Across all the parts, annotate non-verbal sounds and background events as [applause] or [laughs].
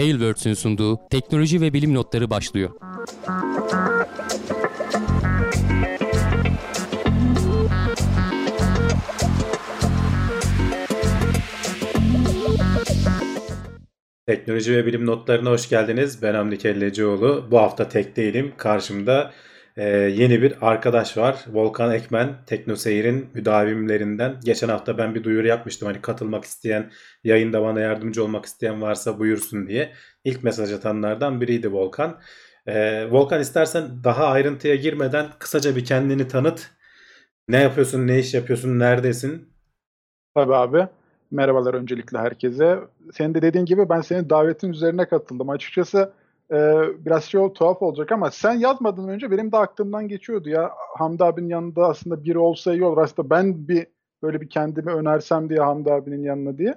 Tailwords'ün sunduğu teknoloji ve bilim notları başlıyor. Teknoloji ve bilim notlarına hoş geldiniz. Ben Hamdi Kellecioğlu. Bu hafta tek değilim. Karşımda e, yeni bir arkadaş var. Volkan Ekmen, TeknoSeyir'in müdavimlerinden. Geçen hafta ben bir duyuru yapmıştım. Hani katılmak isteyen, yayında bana yardımcı olmak isteyen varsa buyursun diye. İlk mesaj atanlardan biriydi Volkan. E, Volkan istersen daha ayrıntıya girmeden kısaca bir kendini tanıt. Ne yapıyorsun, ne iş yapıyorsun, neredesin? Tabii abi. Merhabalar öncelikle herkese. Senin de dediğin gibi ben senin davetin üzerine katıldım. Açıkçası e, biraz şey tuhaf olacak ama sen yazmadan önce benim de aklımdan geçiyordu ya. Hamdi abinin yanında aslında biri olsa iyi olur. Aslında ben bir böyle bir kendimi önersem diye Hamdi abinin yanına diye.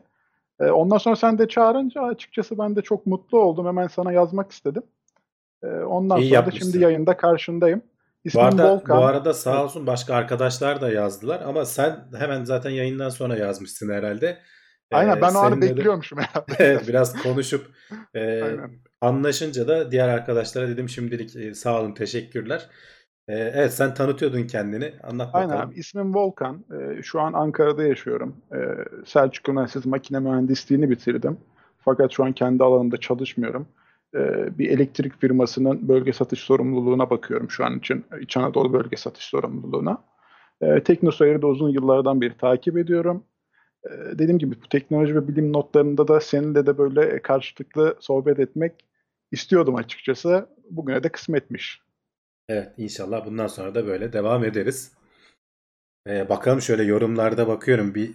E, ondan sonra sen de çağırınca açıkçası ben de çok mutlu oldum. Hemen sana yazmak istedim. E, ondan İyi sonra yapmışsın. da şimdi yayında karşındayım. Bu İsmim arada, Volkan. bu arada sağ olsun başka arkadaşlar da yazdılar ama sen hemen zaten yayından sonra yazmışsın herhalde. Aynen Ee, ben o anı bekliyormuşum herhalde. [laughs] Biraz konuşup [laughs] e, Aynen. Anlaşınca da diğer arkadaşlara dedim şimdilik e, sağ olun teşekkürler. E, evet sen tanıtıyordun kendini anlat Aynen bakalım. abi. İsmim Volkan. Ee, şu an Ankara'da yaşıyorum. Ee, Selçuk Üniversitesi Makine Mühendisliğini bitirdim. Fakat şu an kendi alanımda çalışmıyorum. Ee, bir elektrik firmasının bölge satış sorumluluğuna bakıyorum şu an için. İç Anadolu bölge satış sorumluluğuna. Ee, TeknoSeyir'i de uzun yıllardan beri takip ediyorum. Dediğim gibi bu teknoloji ve bilim notlarında da seninle de böyle karşılıklı sohbet etmek istiyordum açıkçası. Bugüne de kısmetmiş. Evet inşallah bundan sonra da böyle devam ederiz. E, bakalım şöyle yorumlarda bakıyorum bir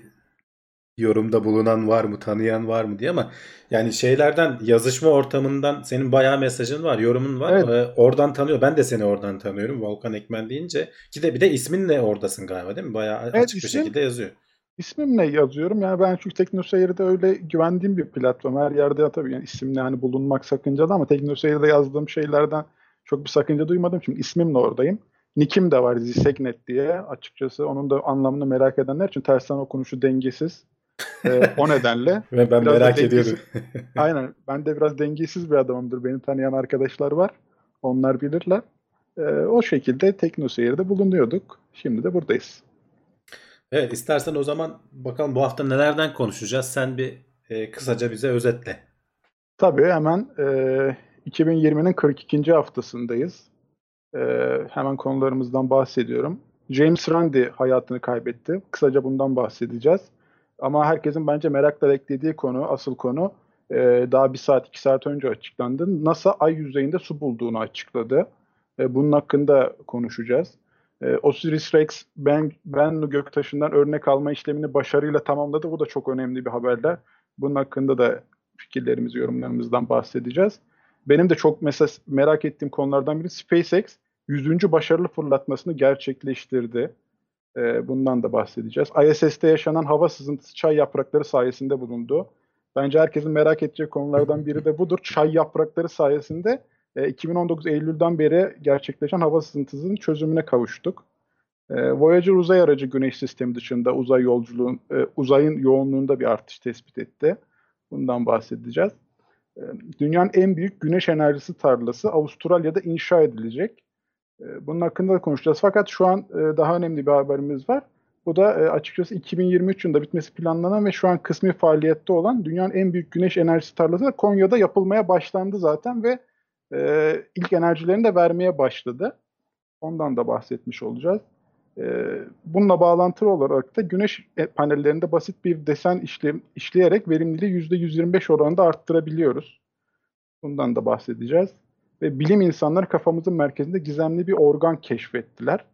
yorumda bulunan var mı tanıyan var mı diye ama yani şeylerden yazışma ortamından senin bayağı mesajın var yorumun var Evet. E, oradan tanıyor ben de seni oradan tanıyorum Volkan Ekmen deyince ki de bir de isminle oradasın galiba değil mi bayağı Evet, açık bir isim- şekilde yazıyor. İsmimle yazıyorum. Yani ben çünkü TeknoSeyir'de öyle güvendiğim bir platform. Her yerde tabii yani isimle hani bulunmak sakıncalı ama TeknoSeyir'de yazdığım şeylerden çok bir sakınca duymadım. Şimdi ismimle oradayım. Nick'im de var Ziseknet diye. Açıkçası onun da anlamını merak edenler için tersten okunuşu dengesiz. Ee, o nedenle. Ve [laughs] ben merak dengesiz- ediyordum. [laughs] Aynen. Ben de biraz dengesiz bir adamımdır. Beni tanıyan arkadaşlar var. Onlar bilirler. Ee, o şekilde TeknoSeyir'de bulunuyorduk. Şimdi de buradayız. Evet istersen o zaman bakalım bu hafta nelerden konuşacağız sen bir e, kısaca bize özetle. Tabii hemen e, 2020'nin 42. haftasındayız. E, hemen konularımızdan bahsediyorum. James Randi hayatını kaybetti. Kısaca bundan bahsedeceğiz. Ama herkesin bence merakla beklediği konu, asıl konu e, daha bir saat, iki saat önce açıklandı. NASA ay yüzeyinde su bulduğunu açıkladı. E, bunun hakkında konuşacağız. E, Osiris Rex, Ben, Bennu göktaşından örnek alma işlemini başarıyla tamamladı. Bu da çok önemli bir haberler. Bunun hakkında da fikirlerimizi, yorumlarımızdan bahsedeceğiz. Benim de çok mesela merak ettiğim konulardan biri SpaceX 100. başarılı fırlatmasını gerçekleştirdi. Ee, bundan da bahsedeceğiz. ISS'te yaşanan hava sızıntısı çay yaprakları sayesinde bulundu. Bence herkesin merak edeceği konulardan biri de budur. Çay yaprakları sayesinde e, 2019 Eylül'den beri gerçekleşen hava sızıntısının çözümüne kavuştuk. E, Voyager uzay aracı Güneş sistemi dışında uzay yolculuğun e, uzayın yoğunluğunda bir artış tespit etti. Bundan bahsedeceğiz. E, Dünyanın en büyük güneş enerjisi tarlası Avustralya'da inşa edilecek. E, Bunun hakkında da konuşacağız. Fakat şu an e, daha önemli bir haberimiz var. Bu da e, açıkçası 2023 yılında bitmesi planlanan ve şu an kısmi faaliyette olan dünyanın en büyük güneş enerjisi tarlası da Konya'da yapılmaya başlandı zaten ve e, ilk enerjilerini de vermeye başladı. Ondan da bahsetmiş olacağız. E, Bununla bağlantılı olarak da güneş e, panellerinde basit bir desen işlem, işleyerek verimliliği %125 oranında arttırabiliyoruz. Bundan da bahsedeceğiz. Ve bilim insanları kafamızın merkezinde gizemli bir organ keşfettiler.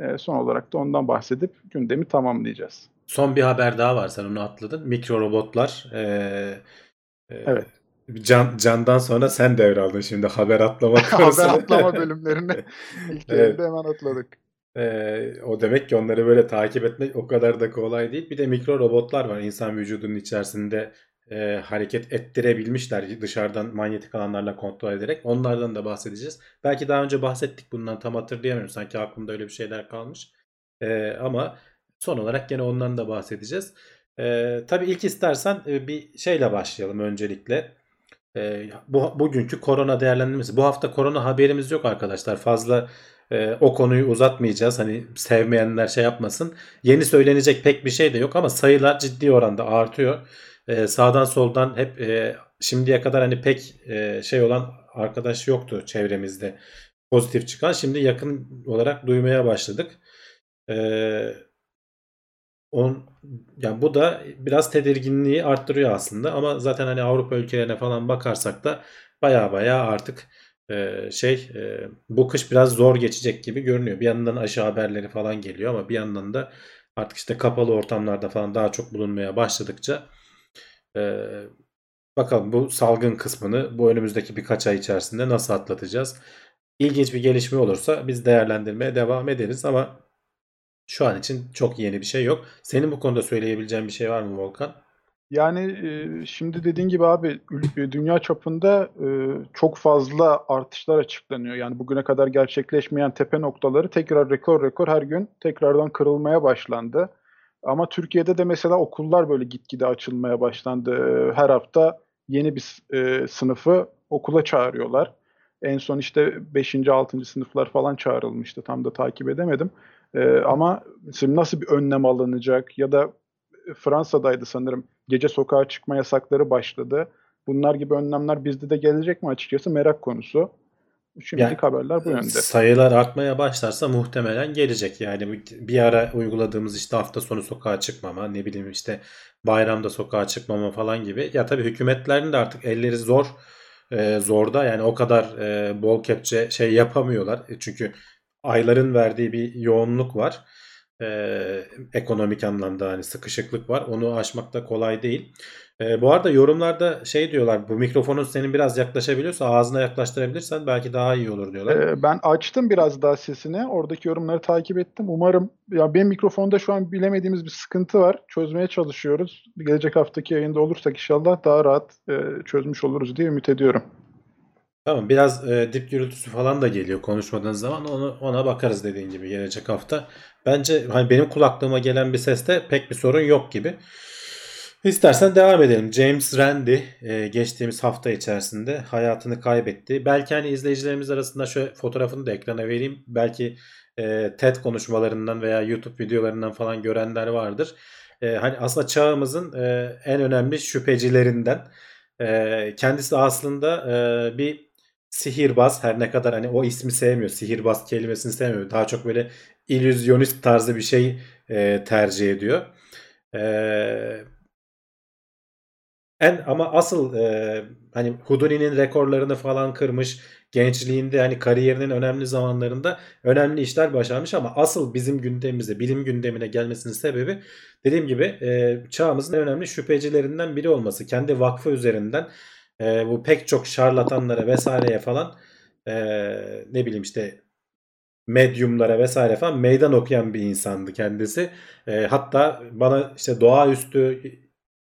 E, son olarak da ondan bahsedip gündemi tamamlayacağız. Son bir haber daha var sen onu atladın. Mikro robotlar. e, e, Evet. Can, candan sonra sen devraldın şimdi haber atlama [laughs] Haber konusunu. atlama [laughs] bölümlerini ilk Evet. hemen atladık. Ee, o demek ki onları böyle takip etmek o kadar da kolay değil. Bir de mikro robotlar var insan vücudunun içerisinde e, hareket ettirebilmişler dışarıdan manyetik alanlarla kontrol ederek. Onlardan da bahsedeceğiz. Belki daha önce bahsettik bundan tam hatırlayamıyorum. Sanki aklımda öyle bir şeyler kalmış. Ee, ama son olarak gene ondan da bahsedeceğiz. Ee, tabii ilk istersen e, bir şeyle başlayalım öncelikle. E, bu bugünkü korona değerlendirmesi. Bu hafta korona haberimiz yok arkadaşlar. Fazla e, o konuyu uzatmayacağız. Hani sevmeyenler şey yapmasın. Yeni söylenecek pek bir şey de yok ama sayılar ciddi oranda artıyor. E, sağdan soldan hep e, şimdiye kadar hani pek e, şey olan arkadaş yoktu çevremizde pozitif çıkan. Şimdi yakın olarak duymaya başladık. Ee, on, yani bu da biraz tedirginliği arttırıyor aslında ama zaten hani Avrupa ülkelerine falan bakarsak da baya baya artık e, şey e, bu kış biraz zor geçecek gibi görünüyor. Bir yandan aşı haberleri falan geliyor ama bir yandan da artık işte kapalı ortamlarda falan daha çok bulunmaya başladıkça e, bakalım bu salgın kısmını bu önümüzdeki birkaç ay içerisinde nasıl atlatacağız? İlginç bir gelişme olursa biz değerlendirmeye devam ederiz ama şu an için çok yeni bir şey yok. Senin bu konuda söyleyebileceğin bir şey var mı Volkan? Yani e, şimdi dediğin gibi abi ül- dünya çapında e, çok fazla artışlar açıklanıyor. Yani bugüne kadar gerçekleşmeyen tepe noktaları tekrar rekor rekor her gün tekrardan kırılmaya başlandı. Ama Türkiye'de de mesela okullar böyle gitgide açılmaya başlandı. E, Her hafta yeni bir e, sınıfı okula çağırıyorlar. En son işte 5. 6. sınıflar falan çağrılmıştı. Tam da takip edemedim. E, ama şimdi nasıl bir önlem alınacak ya da Fransa'daydı sanırım. Gece sokağa çıkma yasakları başladı. Bunlar gibi önlemler bizde de gelecek mi açıkçası merak konusu. Şimdilik Yani haberler bu yönde. sayılar artmaya başlarsa muhtemelen gelecek. Yani bir ara uyguladığımız işte hafta sonu sokağa çıkmama, ne bileyim işte bayramda sokağa çıkmama falan gibi. Ya tabii hükümetlerin de artık elleri zor e, zorda yani o kadar e, bol kepçe şey yapamıyorlar. E, Çünkü ayların verdiği bir yoğunluk var. E, ekonomik anlamda hani sıkışıklık var. Onu aşmak da kolay değil. E, bu arada yorumlarda şey diyorlar bu mikrofonun senin biraz yaklaşabiliyorsa ağzına yaklaştırabilirsen belki daha iyi olur diyorlar. Ee, ben açtım biraz daha sesini. Oradaki yorumları takip ettim. Umarım ya benim mikrofonda şu an bilemediğimiz bir sıkıntı var. Çözmeye çalışıyoruz. Gelecek haftaki yayında olursak inşallah daha rahat e, çözmüş oluruz diye ümit ediyorum. Tamam biraz e, dip gürültüsü falan da geliyor konuşmadığınız zaman onu ona bakarız dediğin gibi gelecek hafta. Bence hani benim kulaklığıma gelen bir seste pek bir sorun yok gibi. İstersen devam edelim. James Randi e, geçtiğimiz hafta içerisinde hayatını kaybetti. Belki hani izleyicilerimiz arasında şöyle fotoğrafını da ekrana vereyim. Belki e, TED konuşmalarından veya YouTube videolarından falan görenler vardır. E, hani aslında çağımızın e, en önemli şüphecilerinden. E, kendisi aslında e, bir sihirbaz her ne kadar hani o ismi sevmiyor. Sihirbaz kelimesini sevmiyor. Daha çok böyle illüzyonist tarzı bir şey e, tercih ediyor. E, en ama asıl e, hani Houdini'nin rekorlarını falan kırmış. Gençliğinde hani kariyerinin önemli zamanlarında önemli işler başarmış ama asıl bizim gündemimize, bilim gündemine gelmesinin sebebi dediğim gibi e, çağımızın en önemli şüphecilerinden biri olması. Kendi vakfı üzerinden e, bu pek çok şarlatanlara vesaireye falan e, ne bileyim işte medyumlara vesaire falan meydan okuyan bir insandı kendisi. E, hatta bana işte doğaüstü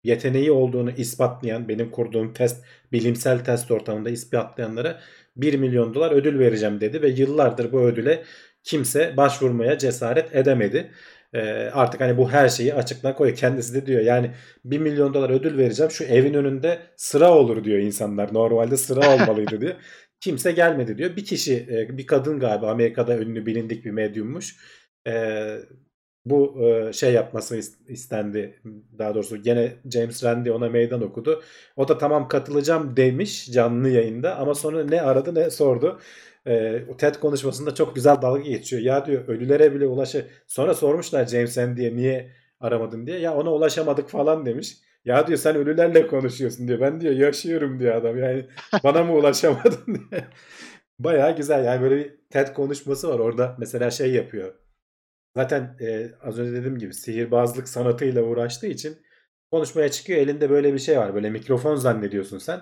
yeteneği olduğunu ispatlayan benim kurduğum test bilimsel test ortamında ispatlayanlara 1 milyon dolar ödül vereceğim dedi ve yıllardır bu ödüle kimse başvurmaya cesaret edemedi. Ee, artık hani bu her şeyi açıklığa koyuyor. Kendisi de diyor yani 1 milyon dolar ödül vereceğim şu evin önünde sıra olur diyor insanlar. Normalde sıra [laughs] olmalıydı diyor. Kimse gelmedi diyor. Bir kişi e, bir kadın galiba Amerika'da ünlü bilindik bir medyummuş. Ee, bu e, şey yapması istendi. Daha doğrusu gene James Randi ona meydan okudu. O da tamam katılacağım demiş canlı yayında ama sonra ne aradı ne sordu. E, TED konuşmasında çok güzel dalga geçiyor. Ya diyor ölülere bile ulaşı. Sonra sormuşlar James Randi'ye niye aramadın diye. Ya ona ulaşamadık falan demiş. Ya diyor sen ölülerle konuşuyorsun diyor. Ben diyor yaşıyorum diyor adam. Yani [laughs] bana mı ulaşamadın diye. Bayağı güzel yani böyle bir TED konuşması var. Orada mesela şey yapıyor zaten e, az önce dediğim gibi sihirbazlık sanatıyla uğraştığı için konuşmaya çıkıyor. Elinde böyle bir şey var. Böyle mikrofon zannediyorsun sen.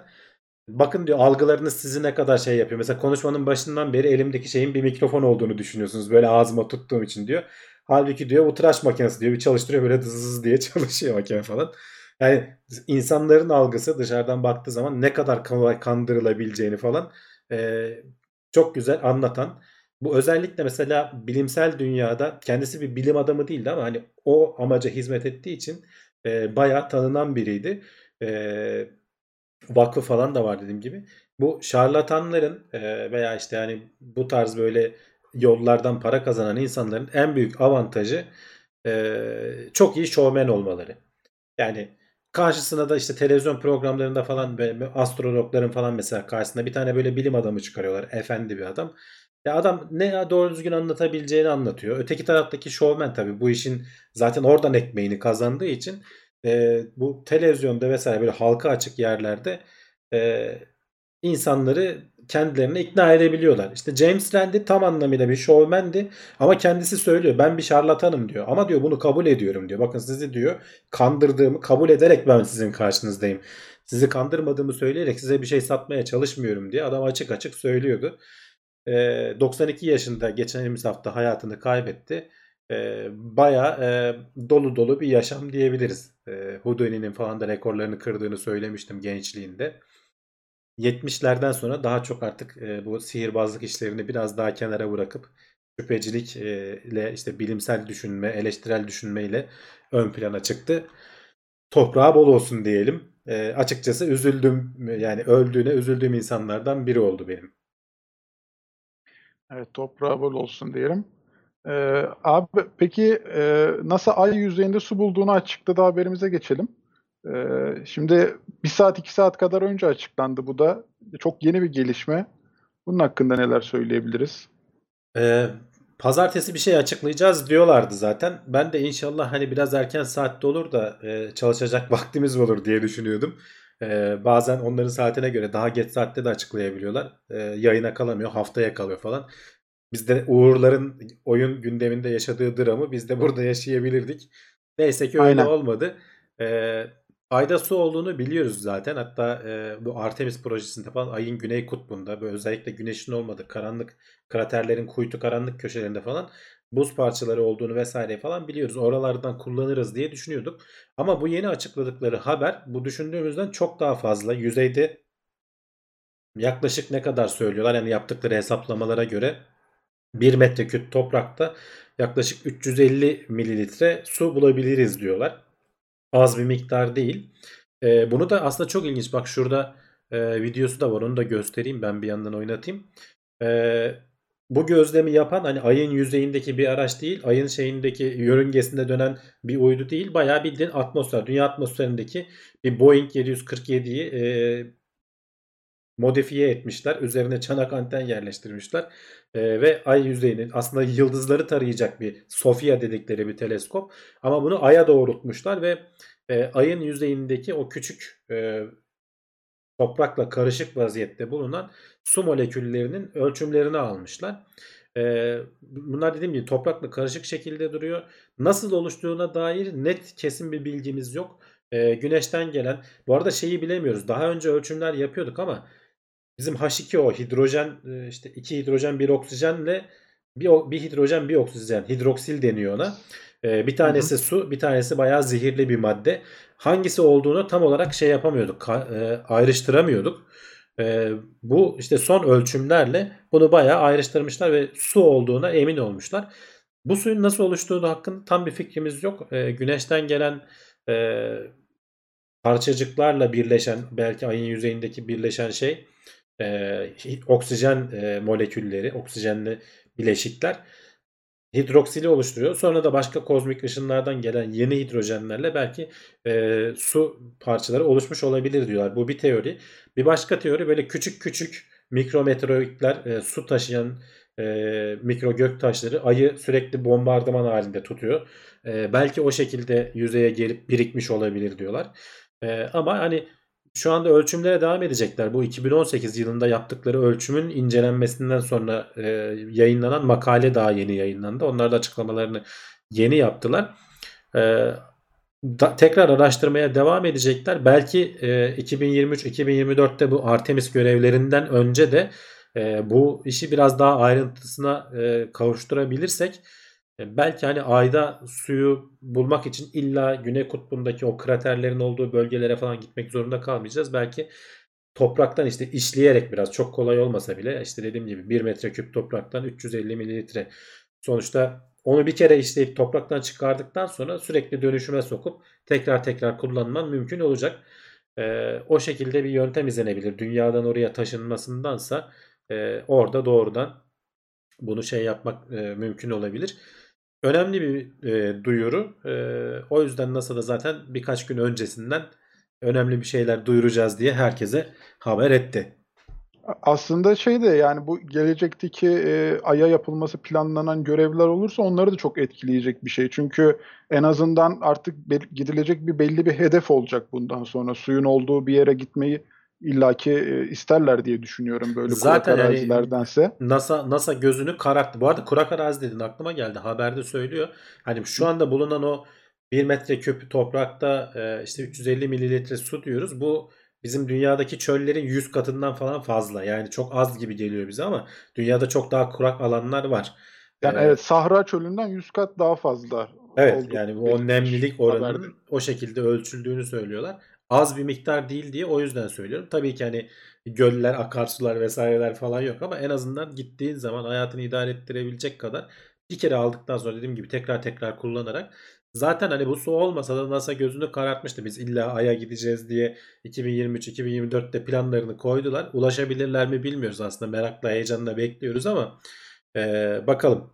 Bakın diyor algılarınız sizi ne kadar şey yapıyor. Mesela konuşmanın başından beri elimdeki şeyin bir mikrofon olduğunu düşünüyorsunuz. Böyle ağzıma tuttuğum için diyor. Halbuki diyor bu tıraş makinesi diyor. Bir çalıştırıyor böyle dızız diye [laughs] çalışıyor makine falan. Yani insanların algısı dışarıdan baktığı zaman ne kadar kolay kandırılabileceğini falan e, çok güzel anlatan. Bu özellikle mesela bilimsel dünyada kendisi bir bilim adamı değildi ama hani o amaca hizmet ettiği için e, bayağı tanınan biriydi. E, vakfı falan da var dediğim gibi. Bu şarlatanların e, veya işte yani bu tarz böyle yollardan para kazanan insanların en büyük avantajı e, çok iyi şovmen olmaları. Yani karşısına da işte televizyon programlarında falan ve astrologların falan mesela karşısında bir tane böyle bilim adamı çıkarıyorlar. Efendi bir adam. Ya adam ne doğru düzgün anlatabileceğini anlatıyor. Öteki taraftaki şovmen tabii bu işin zaten oradan ekmeğini kazandığı için e, bu televizyonda vesaire böyle halka açık yerlerde e, insanları kendilerine ikna edebiliyorlar. İşte James Randi tam anlamıyla bir şovmendi ama kendisi söylüyor ben bir şarlatanım diyor. Ama diyor bunu kabul ediyorum diyor. Bakın sizi diyor kandırdığımı kabul ederek ben sizin karşınızdayım. Sizi kandırmadığımı söyleyerek size bir şey satmaya çalışmıyorum diye adam açık açık söylüyordu. 92 yaşında geçenimiz hafta hayatını kaybetti. E, Baya e, dolu dolu bir yaşam diyebiliriz. E, Houdini'nin falan da rekorlarını kırdığını söylemiştim gençliğinde. 70'lerden sonra daha çok artık e, bu sihirbazlık işlerini biraz daha kenara bırakıp şüphecilik e, ile işte bilimsel düşünme, eleştirel düşünmeyle ön plana çıktı. Toprağı bol olsun diyelim. E, açıkçası üzüldüm yani öldüğüne üzüldüğüm insanlardan biri oldu benim. Evet toprağı bol olsun diyelim. Ee, abi peki e, NASA ay yüzeyinde su bulduğunu açıkladı haberimize geçelim. Ee, şimdi bir saat iki saat kadar önce açıklandı bu da. Çok yeni bir gelişme. Bunun hakkında neler söyleyebiliriz? Ee, pazartesi bir şey açıklayacağız diyorlardı zaten. Ben de inşallah hani biraz erken saatte olur da e, çalışacak [laughs] vaktimiz olur diye düşünüyordum. Ee, bazen onların saatine göre daha geç saatte de açıklayabiliyorlar. Ee, yayına kalamıyor, haftaya kalıyor falan. Biz de Uğurların oyun gündeminde yaşadığı dramı biz de burada yaşayabilirdik. Neyse ki öyle Aynen. olmadı. Ee, Ayda su olduğunu biliyoruz zaten. Hatta e, bu Artemis projesinde falan ayın güney kutbunda böyle özellikle güneşin olmadığı karanlık kraterlerin kuytu karanlık köşelerinde falan buz parçaları olduğunu vesaire falan biliyoruz. Oralardan kullanırız diye düşünüyorduk. Ama bu yeni açıkladıkları haber bu düşündüğümüzden çok daha fazla. Yüzeyde yaklaşık ne kadar söylüyorlar? Yani yaptıkları hesaplamalara göre 1 metreküp toprakta yaklaşık 350 mililitre su bulabiliriz diyorlar. Az bir miktar değil. E, bunu da aslında çok ilginç. Bak şurada e, videosu da var. Onu da göstereyim. Ben bir yandan oynatayım. E, bu gözlemi yapan hani ayın yüzeyindeki bir araç değil. Ayın şeyindeki yörüngesinde dönen bir uydu değil. Bayağı bildiğin atmosfer. Dünya atmosferindeki bir Boeing 747'yi e, modifiye etmişler. Üzerine çanak anten yerleştirmişler. E, ve ay yüzeyinin aslında yıldızları tarayacak bir SOFIA dedikleri bir teleskop. Ama bunu aya doğrultmuşlar ve e, ayın yüzeyindeki o küçük e, toprakla karışık vaziyette bulunan su moleküllerinin ölçümlerini almışlar. E, bunlar dediğim gibi toprakla karışık şekilde duruyor. Nasıl oluştuğuna dair net kesin bir bilgimiz yok. E, güneşten gelen bu arada şeyi bilemiyoruz. Daha önce ölçümler yapıyorduk ama bizim H2O hidrojen e, işte iki hidrojen bir oksijenle bir, bir hidrojen bir oksijen hidroksil deniyor ona. E, bir tanesi hı hı. su bir tanesi bayağı zehirli bir madde. Hangisi olduğunu tam olarak şey yapamıyorduk e, ayrıştıramıyorduk. Bu işte son ölçümlerle bunu bayağı ayrıştırmışlar ve su olduğuna emin olmuşlar. Bu suyun nasıl oluştuğu hakkında tam bir fikrimiz yok. Güneşten gelen parçacıklarla birleşen belki ayın yüzeyindeki birleşen şey e, oksijen e, molekülleri, oksijenli bileşikler hidroksili oluşturuyor. Sonra da başka kozmik ışınlardan gelen yeni hidrojenlerle belki e, su parçaları oluşmuş olabilir diyorlar. Bu bir teori. Bir başka teori böyle küçük küçük mikrometeoroidler e, su taşıyan e, mikro gök taşları ayı sürekli bombardıman halinde tutuyor. E, belki o şekilde yüzeye gelip birikmiş olabilir diyorlar. E, ama hani şu anda ölçümlere devam edecekler. Bu 2018 yılında yaptıkları ölçümün incelenmesinden sonra e, yayınlanan makale daha yeni yayınlandı. Onlar da açıklamalarını yeni yaptılar. E, da, tekrar araştırmaya devam edecekler. Belki e, 2023-2024'te bu Artemis görevlerinden önce de e, bu işi biraz daha ayrıntısına e, kavuşturabilirsek belki hani ayda suyu bulmak için illa Güney Kutbu'ndaki o kraterlerin olduğu bölgelere falan gitmek zorunda kalmayacağız. Belki topraktan işte işleyerek biraz çok kolay olmasa bile işte dediğim gibi 1 metreküp topraktan 350 mililitre sonuçta onu bir kere işleyip topraktan çıkardıktan sonra sürekli dönüşüme sokup tekrar tekrar kullanman mümkün olacak. E, o şekilde bir yöntem izlenebilir. Dünyadan oraya taşınmasındansa e, orada doğrudan bunu şey yapmak e, mümkün olabilir. Önemli bir e, duyuru. E, o yüzden NASA'da zaten birkaç gün öncesinden önemli bir şeyler duyuracağız diye herkese haber etti. Aslında şey de yani bu gelecekteki e, Ay'a yapılması planlanan görevler olursa onları da çok etkileyecek bir şey. Çünkü en azından artık gidilecek bir belli bir hedef olacak bundan sonra. Suyun olduğu bir yere gitmeyi illaki e, isterler diye düşünüyorum böyle Zaten kurak arazilerdense. NASA NASA gözünü kararttı. Bu arada kurak arazi dedin aklıma geldi. Haberde söylüyor. Hani şu anda bulunan o 1 metreküp toprakta e, işte 350 mililitre su diyoruz. Bu bizim dünyadaki çöllerin 100 katından falan fazla. Yani çok az gibi geliyor bize ama dünyada çok daha kurak alanlar var. Yani Ee, evet Sahra çölünden 100 kat daha fazla. Evet yani bu o nemlilik oranının haberde. o şekilde ölçüldüğünü söylüyorlar. Az bir miktar değil diye o yüzden söylüyorum. Tabii ki hani göller, akarsular vesaireler falan yok ama en azından gittiğin zaman hayatını idare ettirebilecek kadar bir kere aldıktan sonra dediğim gibi tekrar tekrar kullanarak zaten hani bu su olmasa da NASA gözünü karartmıştı. Biz illa Ay'a gideceğiz diye 2023-2024'te planlarını koydular. Ulaşabilirler mi bilmiyoruz aslında. Merakla, heyecanla bekliyoruz ama eee, bakalım.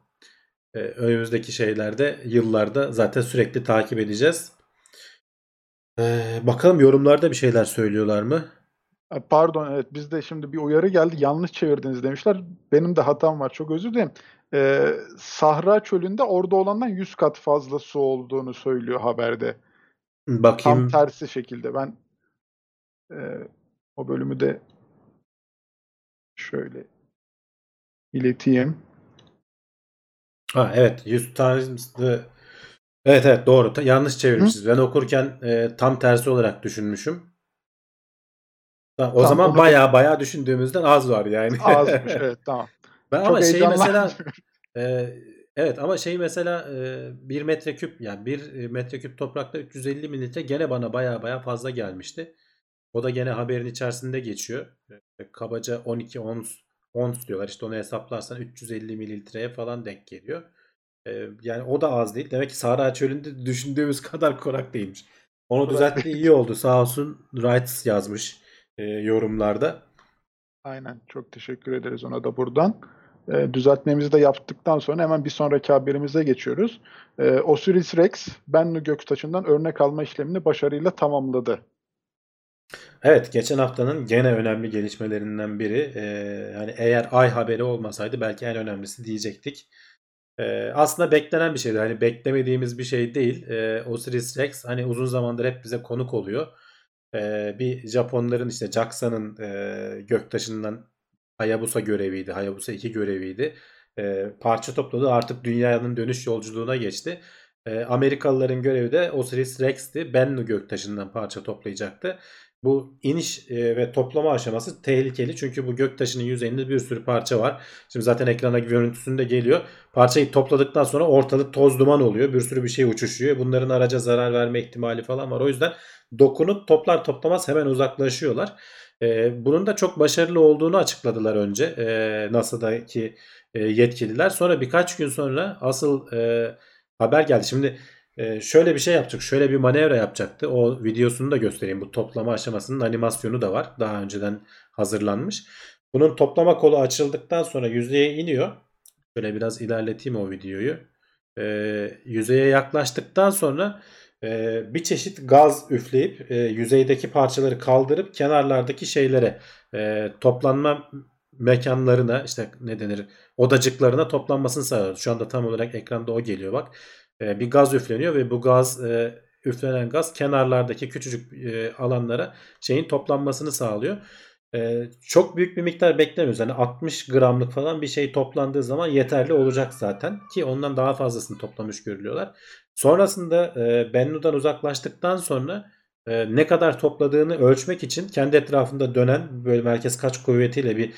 Ee, önümüzdeki şeylerde yıllarda zaten sürekli takip edeceğiz. Ee, bakalım yorumlarda bir şeyler söylüyorlar mı? Ha, Pardon evet bizde şimdi bir uyarı geldi yanlış çevirdiniz demişler. Benim de hatam var çok özür dilerim. Ee, Sahra çölünde orada olandan 100 kat fazla su olduğunu söylüyor haberde. Tam Bakayım. tersi şekilde ben e, o bölümü de şöyle ileteyim. Ha evet 100 times the- Evet evet doğru. Ta- yanlış çevirmişiz. Ben okurken e, tam tersi olarak düşünmüşüm. Ha, o Tam zaman onu- baya baya düşündüğümüzden az var yani. Azmış [laughs] evet tamam. Ben Çok ama şey heyecanlandım. mesela [laughs] e, evet ama şey mesela e, 1 metreküp yani 1 metreküp toprakta 350 mililitre gene bana baya baya fazla gelmişti. O da gene haberin içerisinde geçiyor. E, kabaca 12 ons ons diyorlar. İşte onu hesaplarsan 350 mililitreye falan denk geliyor. E, yani o da az değil. Demek ki Sahra Çölü'nde düşündüğümüz [laughs] kadar kurak değilmiş. Onu düzeltti iyi oldu. Sağ olsun Wrights yazmış e, yorumlarda. Aynen çok teşekkür ederiz ona da buradan. Ee, düzeltmemizi de yaptıktan sonra hemen bir sonraki haberimize geçiyoruz. Ee, Osiris Rex, Bennu Göktaşı'ndan örnek alma işlemini başarıyla tamamladı. Evet, geçen haftanın gene önemli gelişmelerinden biri. Ee, hani eğer ay haberi olmasaydı belki en önemlisi diyecektik. Ee, aslında beklenen bir şeydi. Hani beklemediğimiz bir şey değil. Ee, Osiris Rex hani uzun zamandır hep bize konuk oluyor. Ee, bir Japonların işte JAXA'nın e, göktaşından Hayabusa göreviydi. Hayabusa 2 göreviydi. Ee, parça topladı. Artık dünyanın dönüş yolculuğuna geçti. Ee, Amerikalıların görevi de Osiris Rex'ti. Bennu göktaşından parça toplayacaktı. Bu iniş e, ve toplama aşaması tehlikeli. Çünkü bu göktaşının yüzeyinde bir sürü parça var. Şimdi zaten ekrana görüntüsünde geliyor. Parçayı topladıktan sonra ortalık toz duman oluyor. Bir sürü bir şey uçuşuyor. Bunların araca zarar verme ihtimali falan var. O yüzden dokunup toplar toplamaz hemen uzaklaşıyorlar. E, bunun da çok başarılı olduğunu açıkladılar önce e, NASA'daki yetkililer. Sonra birkaç gün sonra asıl haber geldi. Şimdi e, şöyle bir şey yapacak. Şöyle bir manevra yapacaktı. O videosunu da göstereyim. Bu toplama aşamasının animasyonu da var. Daha önceden hazırlanmış. Bunun toplama kolu açıldıktan sonra yüzeye iniyor. Şöyle biraz ilerleteyim o videoyu. E, yüzeye yaklaştıktan sonra e, bir çeşit gaz üfleyip e, yüzeydeki parçaları kaldırıp kenarlardaki şeylere e, toplanma mekanlarına işte ne denir odacıklarına toplanmasını sağlıyor. Şu anda tam olarak ekranda o geliyor bak. E, bir gaz üfleniyor ve bu gaz e, üflenen gaz kenarlardaki küçücük e, alanlara şeyin toplanmasını sağlıyor. E, çok büyük bir miktar beklemiyoruz. Yani 60 gramlık falan bir şey toplandığı zaman yeterli olacak zaten ki ondan daha fazlasını toplamış görülüyorlar. Sonrasında e, Bennu'dan uzaklaştıktan sonra e, ne kadar topladığını ölçmek için kendi etrafında dönen böyle merkez kaç kuvvetiyle bir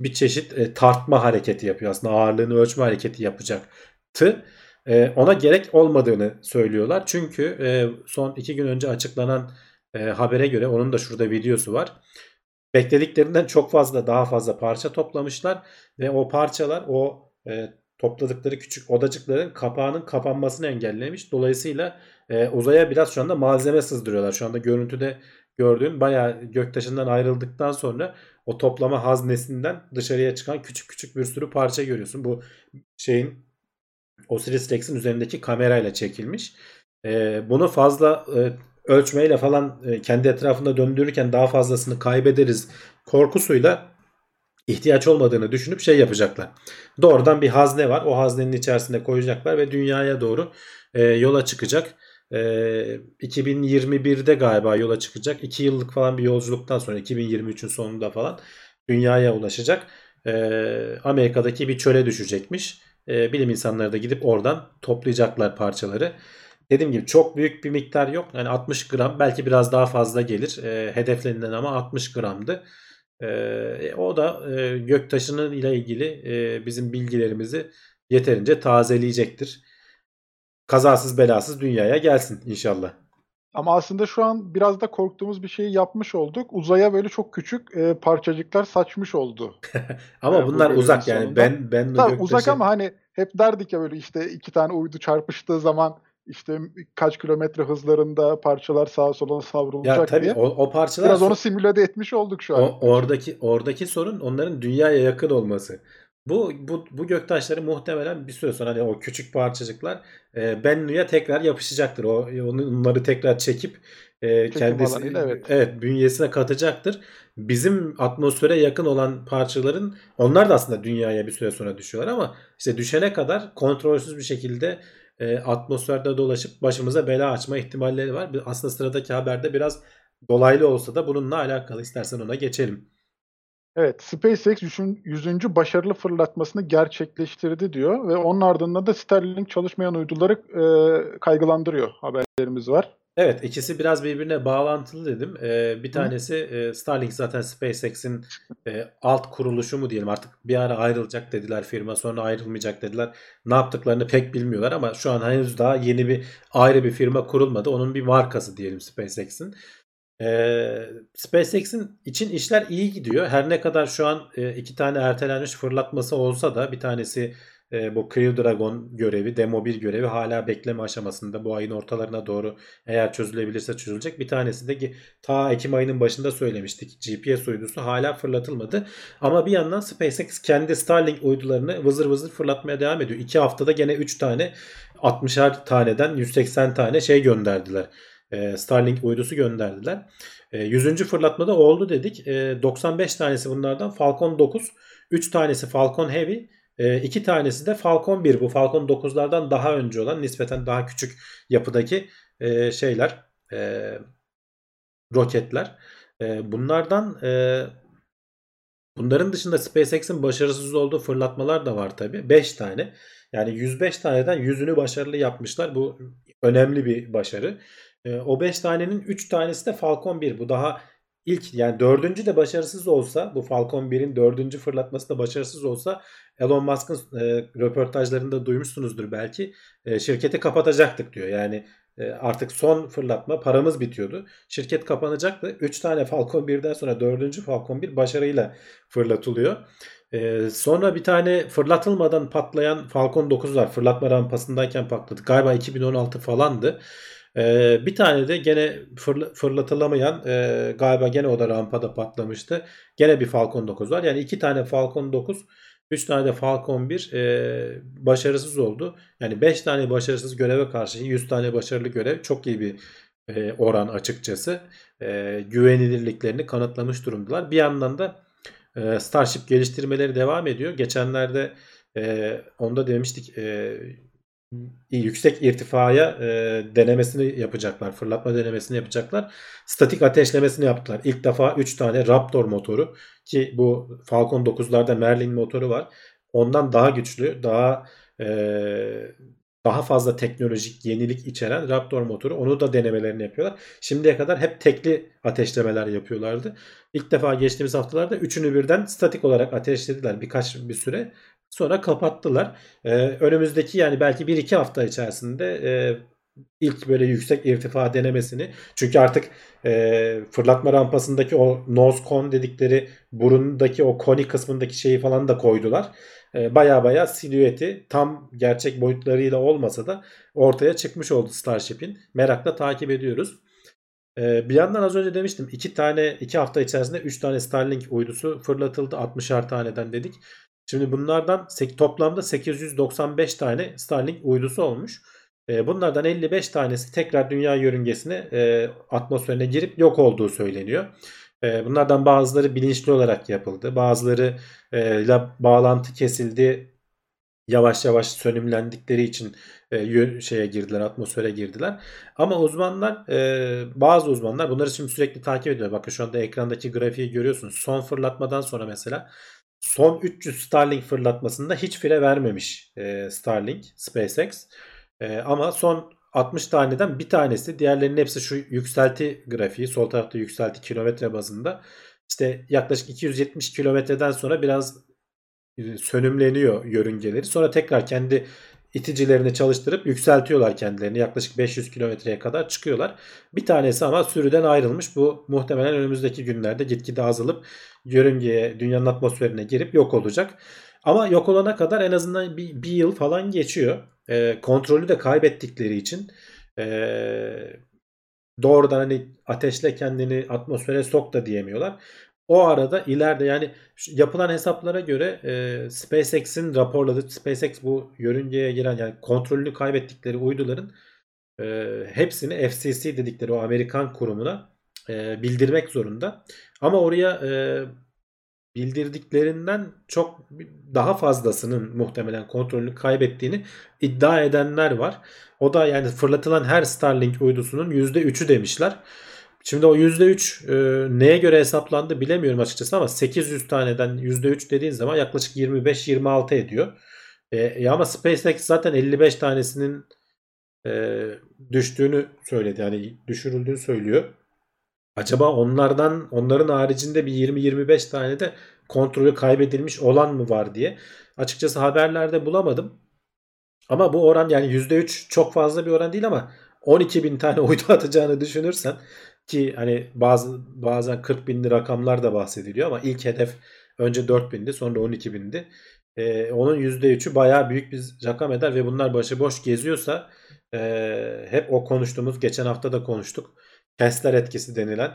bir çeşit e, tartma hareketi yapıyor. Aslında ağırlığını ölçme hareketi yapacaktı. E, ona gerek olmadığını söylüyorlar. Çünkü e, son iki gün önce açıklanan e, habere göre onun da şurada videosu var. Beklediklerinden çok fazla daha fazla parça toplamışlar ve o parçalar o e, topladıkları küçük odacıkların kapağının kapanmasını engellemiş. Dolayısıyla e, uzaya biraz şu anda malzeme sızdırıyorlar. Şu anda görüntüde gördüğün bayağı göktaşından ayrıldıktan sonra o toplama haznesinden dışarıya çıkan küçük küçük bir sürü parça görüyorsun. Bu şeyin Osiris Rex'in üzerindeki kamerayla çekilmiş. Ee, bunu fazla e, ölçmeyle falan e, kendi etrafında döndürürken daha fazlasını kaybederiz korkusuyla ihtiyaç olmadığını düşünüp şey yapacaklar. Doğrudan bir hazne var. O haznenin içerisinde koyacaklar ve dünyaya doğru e, yola çıkacak. E, 2021'de galiba yola çıkacak. 2 yıllık falan bir yolculuktan sonra 2023'ün sonunda falan dünyaya ulaşacak. E, Amerika'daki bir çöle düşecekmiş. E, bilim insanları da gidip oradan toplayacaklar parçaları. Dediğim gibi çok büyük bir miktar yok. Yani 60 gram belki biraz daha fazla gelir. E, hedeflenilen ama 60 gramdı. E, o da e, göktaşının ile ilgili e, bizim bilgilerimizi yeterince tazeleyecektir. Kazasız belasız dünyaya gelsin inşallah. Ama aslında şu an biraz da korktuğumuz bir şeyi yapmış olduk. Uzaya böyle çok küçük e, parçacıklar saçmış oldu. [laughs] ama e, bunlar uzak yani. Ben ben Tabii göktaşı... uzak ama hani hep derdik ya böyle işte iki tane uydu çarpıştığı zaman işte kaç kilometre hızlarında parçalar sağa sola savrulacak ya, tabii, diye. O, o parçalar biraz onu simüle etmiş olduk şu an. O, oradaki oradaki sorun onların dünyaya yakın olması. Bu, bu, bu göktaşları muhtemelen bir süre sonra hani o küçük parçacıklar e, Bennu'ya tekrar yapışacaktır. O onları tekrar çekip e, kendisi evet. evet bünyesine katacaktır. Bizim atmosfere yakın olan parçaların onlar da aslında dünyaya bir süre sonra düşüyorlar ama işte düşene kadar kontrolsüz bir şekilde e, atmosferde dolaşıp başımıza bela açma ihtimalleri var. Aslında sıradaki haberde biraz dolaylı olsa da bununla alakalı istersen ona geçelim. Evet, SpaceX 100. başarılı fırlatmasını gerçekleştirdi diyor ve onun ardından da Starlink çalışmayan uyduları e, kaygılandırıyor haberlerimiz var. Evet ikisi biraz birbirine bağlantılı dedim. Ee, bir tanesi e, Starlink zaten SpaceX'in e, alt kuruluşu mu diyelim artık bir ara ayrılacak dediler firma sonra ayrılmayacak dediler. Ne yaptıklarını pek bilmiyorlar ama şu an henüz daha yeni bir ayrı bir firma kurulmadı. Onun bir markası diyelim SpaceX'in. Ee, SpaceX'in için işler iyi gidiyor. Her ne kadar şu an e, iki tane ertelenmiş fırlatması olsa da bir tanesi e, bu Crew Dragon görevi, Demo 1 görevi hala bekleme aşamasında. Bu ayın ortalarına doğru eğer çözülebilirse çözülecek. Bir tanesi de ta Ekim ayının başında söylemiştik. GPS uydusu hala fırlatılmadı. Ama bir yandan SpaceX kendi Starlink uydularını vızır vızır fırlatmaya devam ediyor. 2 haftada gene 3 tane 60'ar taneden 180 tane şey gönderdiler. E, Starlink uydusu gönderdiler. E, 100. fırlatmada oldu dedik. E, 95 tanesi bunlardan Falcon 9, 3 tanesi Falcon Heavy, e, iki tanesi de Falcon 1. Bu Falcon 9'lardan daha önce olan nispeten daha küçük yapıdaki e, şeyler e, roketler. E, bunlardan e, bunların dışında SpaceX'in başarısız olduğu fırlatmalar da var tabi. 5 tane. Yani 105 taneden 100'ünü başarılı yapmışlar. Bu önemli bir başarı. E, o 5 tanenin 3 tanesi de Falcon 1. Bu daha ilk yani dördüncü de başarısız olsa bu Falcon 1'in dördüncü fırlatması da başarısız olsa Elon Musk'ın e, röportajlarında duymuşsunuzdur belki e, şirketi kapatacaktık diyor. Yani e, artık son fırlatma paramız bitiyordu. Şirket kapanacaktı. 3 tane Falcon 1'den sonra 4. Falcon 1 başarıyla fırlatılıyor. Ee, sonra bir tane fırlatılmadan patlayan Falcon 9 var. Fırlatma rampasındayken patladı. Galiba 2016 falandı. Ee, bir tane de gene fırla, fırlatılamayan e, galiba gene o da rampada patlamıştı. Gene bir Falcon 9 var. Yani iki tane Falcon 9 3 tane de Falcon 1 e, başarısız oldu. Yani 5 tane başarısız göreve karşı 100 tane başarılı görev çok iyi bir e, oran açıkçası. E, güvenilirliklerini kanıtlamış durumdalar. Bir yandan da e, Starship geliştirmeleri devam ediyor. Geçenlerde e, onda demiştik e, yüksek irtifaya e, denemesini yapacaklar. Fırlatma denemesini yapacaklar. Statik ateşlemesini yaptılar. İlk defa 3 tane Raptor motoru ki bu Falcon 9'larda Merlin motoru var. Ondan daha güçlü, daha e, daha fazla teknolojik yenilik içeren Raptor motoru. Onu da denemelerini yapıyorlar. Şimdiye kadar hep tekli ateşlemeler yapıyorlardı. İlk defa geçtiğimiz haftalarda üçünü birden statik olarak ateşlediler birkaç bir süre. Sonra kapattılar. Ee, önümüzdeki yani belki 1-2 hafta içerisinde e, ilk böyle yüksek irtifa denemesini çünkü artık e, fırlatma rampasındaki o nose cone dedikleri burundaki o koni kısmındaki şeyi falan da koydular. E, baya baya silüeti tam gerçek boyutlarıyla olmasa da ortaya çıkmış oldu Starship'in. Merakla takip ediyoruz. Ee, bir yandan az önce demiştim iki tane iki hafta içerisinde 3 tane Starlink uydusu fırlatıldı 60'ar taneden dedik. Şimdi bunlardan toplamda 895 tane Starlink uydusu olmuş. Ee, bunlardan 55 tanesi tekrar dünya yörüngesine e, atmosferine girip yok olduğu söyleniyor. Ee, bunlardan bazıları bilinçli olarak yapıldı. Bazıları ile bağlantı kesildi. Yavaş yavaş sönümlendikleri için e, şeye girdiler, atmosfere girdiler. Ama uzmanlar, e, bazı uzmanlar bunları şimdi sürekli takip ediyor. Bakın şu anda ekrandaki grafiği görüyorsunuz. Son fırlatmadan sonra mesela son 300 Starlink fırlatmasında hiç fire vermemiş e, Starlink, SpaceX. E, ama son 60 taneden bir tanesi, diğerlerinin hepsi şu yükselti grafiği, sol tarafta yükselti kilometre bazında. İşte yaklaşık 270 kilometreden sonra biraz e, sönümleniyor yörüngeleri. Sonra tekrar kendi iticilerini çalıştırıp yükseltiyorlar kendilerini. Yaklaşık 500 kilometreye kadar çıkıyorlar. Bir tanesi ama sürüden ayrılmış. Bu muhtemelen önümüzdeki günlerde gitgide azalıp yörüngeye, dünyanın atmosferine girip yok olacak. Ama yok olana kadar en azından bir, bir yıl falan geçiyor. Ee, kontrolü de kaybettikleri için ee, doğrudan hani ateşle kendini atmosfere sok da diyemiyorlar. O arada ileride yani yapılan hesaplara göre e, SpaceX'in raporladığı SpaceX bu yörüngeye giren yani kontrolünü kaybettikleri uyduların e, hepsini FCC dedikleri o Amerikan kurumuna e, bildirmek zorunda. Ama oraya e, bildirdiklerinden çok daha fazlasının muhtemelen kontrolünü kaybettiğini iddia edenler var. O da yani fırlatılan her Starlink uydusunun %3'ü demişler. Şimdi o %3 e, neye göre hesaplandı bilemiyorum açıkçası ama 800 taneden %3 dediğin zaman yaklaşık 25-26 ediyor. E, e ama SpaceX zaten 55 tanesinin e, düştüğünü söyledi. Yani düşürüldüğünü söylüyor. Acaba onlardan onların haricinde bir 20-25 tane de kontrolü kaybedilmiş olan mı var diye. Açıkçası haberlerde bulamadım. Ama bu oran yani %3 çok fazla bir oran değil ama 12 bin tane [laughs] uydu atacağını düşünürsen ki hani bazı bazen 40 binli rakamlar da bahsediliyor ama ilk hedef önce 4 bindi sonra 12 bindi. Ee, onun %3'ü bayağı büyük bir rakam eder ve bunlar başıboş geziyorsa e, hep o konuştuğumuz geçen hafta da konuştuk. Kessler etkisi denilen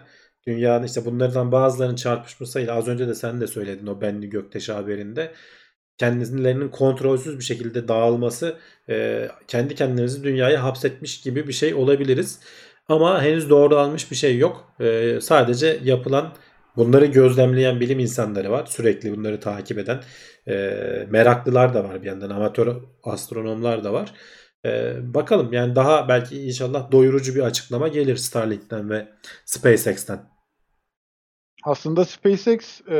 dünyanın işte bunlardan bazılarının çarpışmasıyla az önce de sen de söyledin o Benli Göktaşı haberinde kendilerinin kontrolsüz bir şekilde dağılması e, kendi kendimizi dünyaya hapsetmiş gibi bir şey olabiliriz. Ama henüz doğrulanmış bir şey yok. E, sadece yapılan bunları gözlemleyen bilim insanları var. Sürekli bunları takip eden e, meraklılar da var bir yandan. Amatör astronomlar da var. E, bakalım yani daha belki inşallah doyurucu bir açıklama gelir Starlink'ten ve SpaceX'ten. Aslında SpaceX e,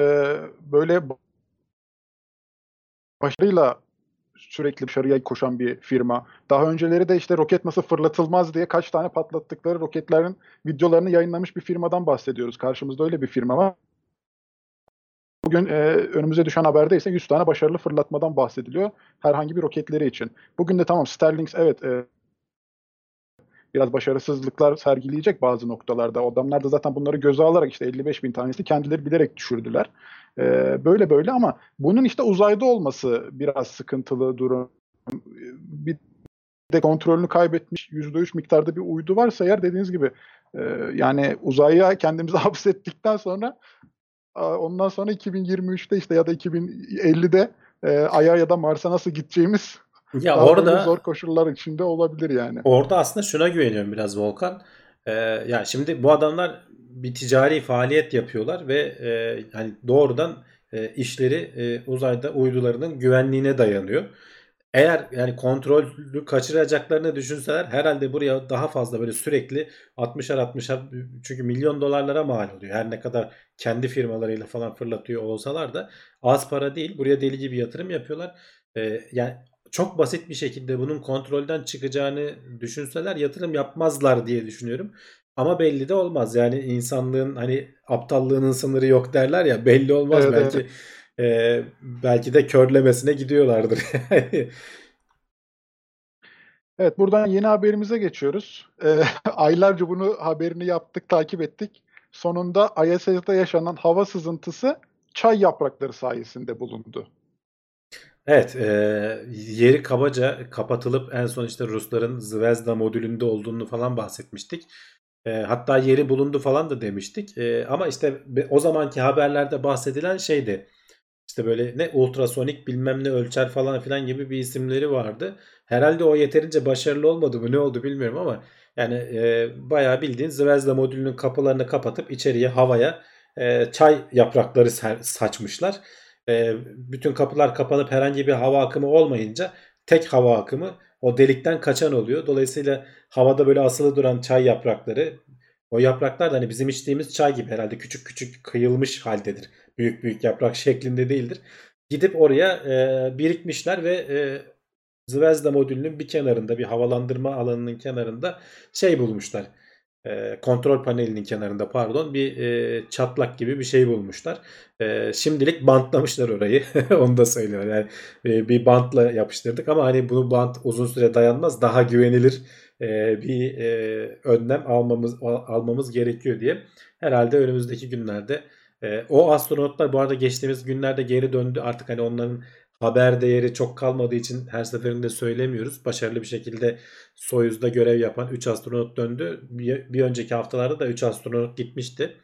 böyle başarıyla sürekli başarıya koşan bir firma. Daha önceleri de işte roket nasıl fırlatılmaz diye kaç tane patlattıkları roketlerin videolarını yayınlamış bir firmadan bahsediyoruz. Karşımızda öyle bir firma var. Bugün e, önümüze düşen haberde ise 100 tane başarılı fırlatmadan bahsediliyor herhangi bir roketleri için. Bugün de tamam Starlink evet e, biraz başarısızlıklar sergileyecek bazı noktalarda. O adamlar da zaten bunları göze alarak işte 55 bin tanesi kendileri bilerek düşürdüler. Ee, böyle böyle ama bunun işte uzayda olması biraz sıkıntılı durum. Bir de kontrolünü kaybetmiş %3 miktarda bir uydu varsa eğer dediğiniz gibi e, yani uzaya kendimizi [laughs] hapsettikten sonra ondan sonra 2023'te işte ya da 2050'de e, Ay'a ya da Mars'a nasıl gideceğimiz ya orada zor koşullar içinde olabilir yani. Orada aslında şuna güveniyorum biraz Volkan. Ee, yani şimdi bu adamlar bir ticari faaliyet yapıyorlar ve e, hani doğrudan e, işleri e, uzayda uydularının güvenliğine dayanıyor. Eğer yani kontrolü kaçıracaklarını düşünseler herhalde buraya daha fazla böyle sürekli 60'ar 60'ar çünkü milyon dolarlara mal oluyor. Her ne kadar kendi firmalarıyla falan fırlatıyor olsalar da az para değil. Buraya deli gibi yatırım yapıyorlar. Ee, yani çok basit bir şekilde bunun kontrolden çıkacağını düşünseler yatırım yapmazlar diye düşünüyorum. Ama belli de olmaz. Yani insanlığın hani aptallığının sınırı yok derler ya belli olmaz evet, belki evet. E, belki de körlemesine gidiyorlardır. [laughs] evet buradan yeni haberimize geçiyoruz. E, [laughs] aylarca bunu haberini yaptık, takip ettik. Sonunda ISS'de yaşanan hava sızıntısı çay yaprakları sayesinde bulundu. Evet, e, yeri kabaca kapatılıp en son işte Rusların Zvezda modülünde olduğunu falan bahsetmiştik. E, hatta yeri bulundu falan da demiştik. E, ama işte o zamanki haberlerde bahsedilen şeydi. İşte böyle ne ultrasonik bilmem ne ölçer falan filan gibi bir isimleri vardı. Herhalde o yeterince başarılı olmadı mı ne oldu bilmiyorum ama yani e, bayağı bildiğin Zvezda modülünün kapılarını kapatıp içeriye havaya e, çay yaprakları saçmışlar. E, bütün kapılar kapanıp herhangi bir hava akımı olmayınca tek hava akımı o delikten kaçan oluyor. Dolayısıyla havada böyle asılı duran çay yaprakları o yapraklar da hani bizim içtiğimiz çay gibi herhalde küçük küçük kıyılmış haldedir. Büyük büyük yaprak şeklinde değildir. Gidip oraya e, birikmişler ve e, Zvezda modülünün bir kenarında bir havalandırma alanının kenarında şey bulmuşlar. E, kontrol panelinin kenarında pardon bir e, çatlak gibi bir şey bulmuşlar. E, şimdilik bantlamışlar orayı. [laughs] Onu da söylüyor. Yani e, bir bantla yapıştırdık ama hani bunu bant uzun süre dayanmaz. Daha güvenilir e, bir e, önlem almamız al- almamız gerekiyor diye. Herhalde önümüzdeki günlerde e, o astronotlar bu arada geçtiğimiz günlerde geri döndü. Artık hani onların haber değeri çok kalmadığı için her seferinde söylemiyoruz. Başarılı bir şekilde Soyuz'da görev yapan 3 astronot döndü. Bir, önceki haftalarda da 3 astronot gitmişti.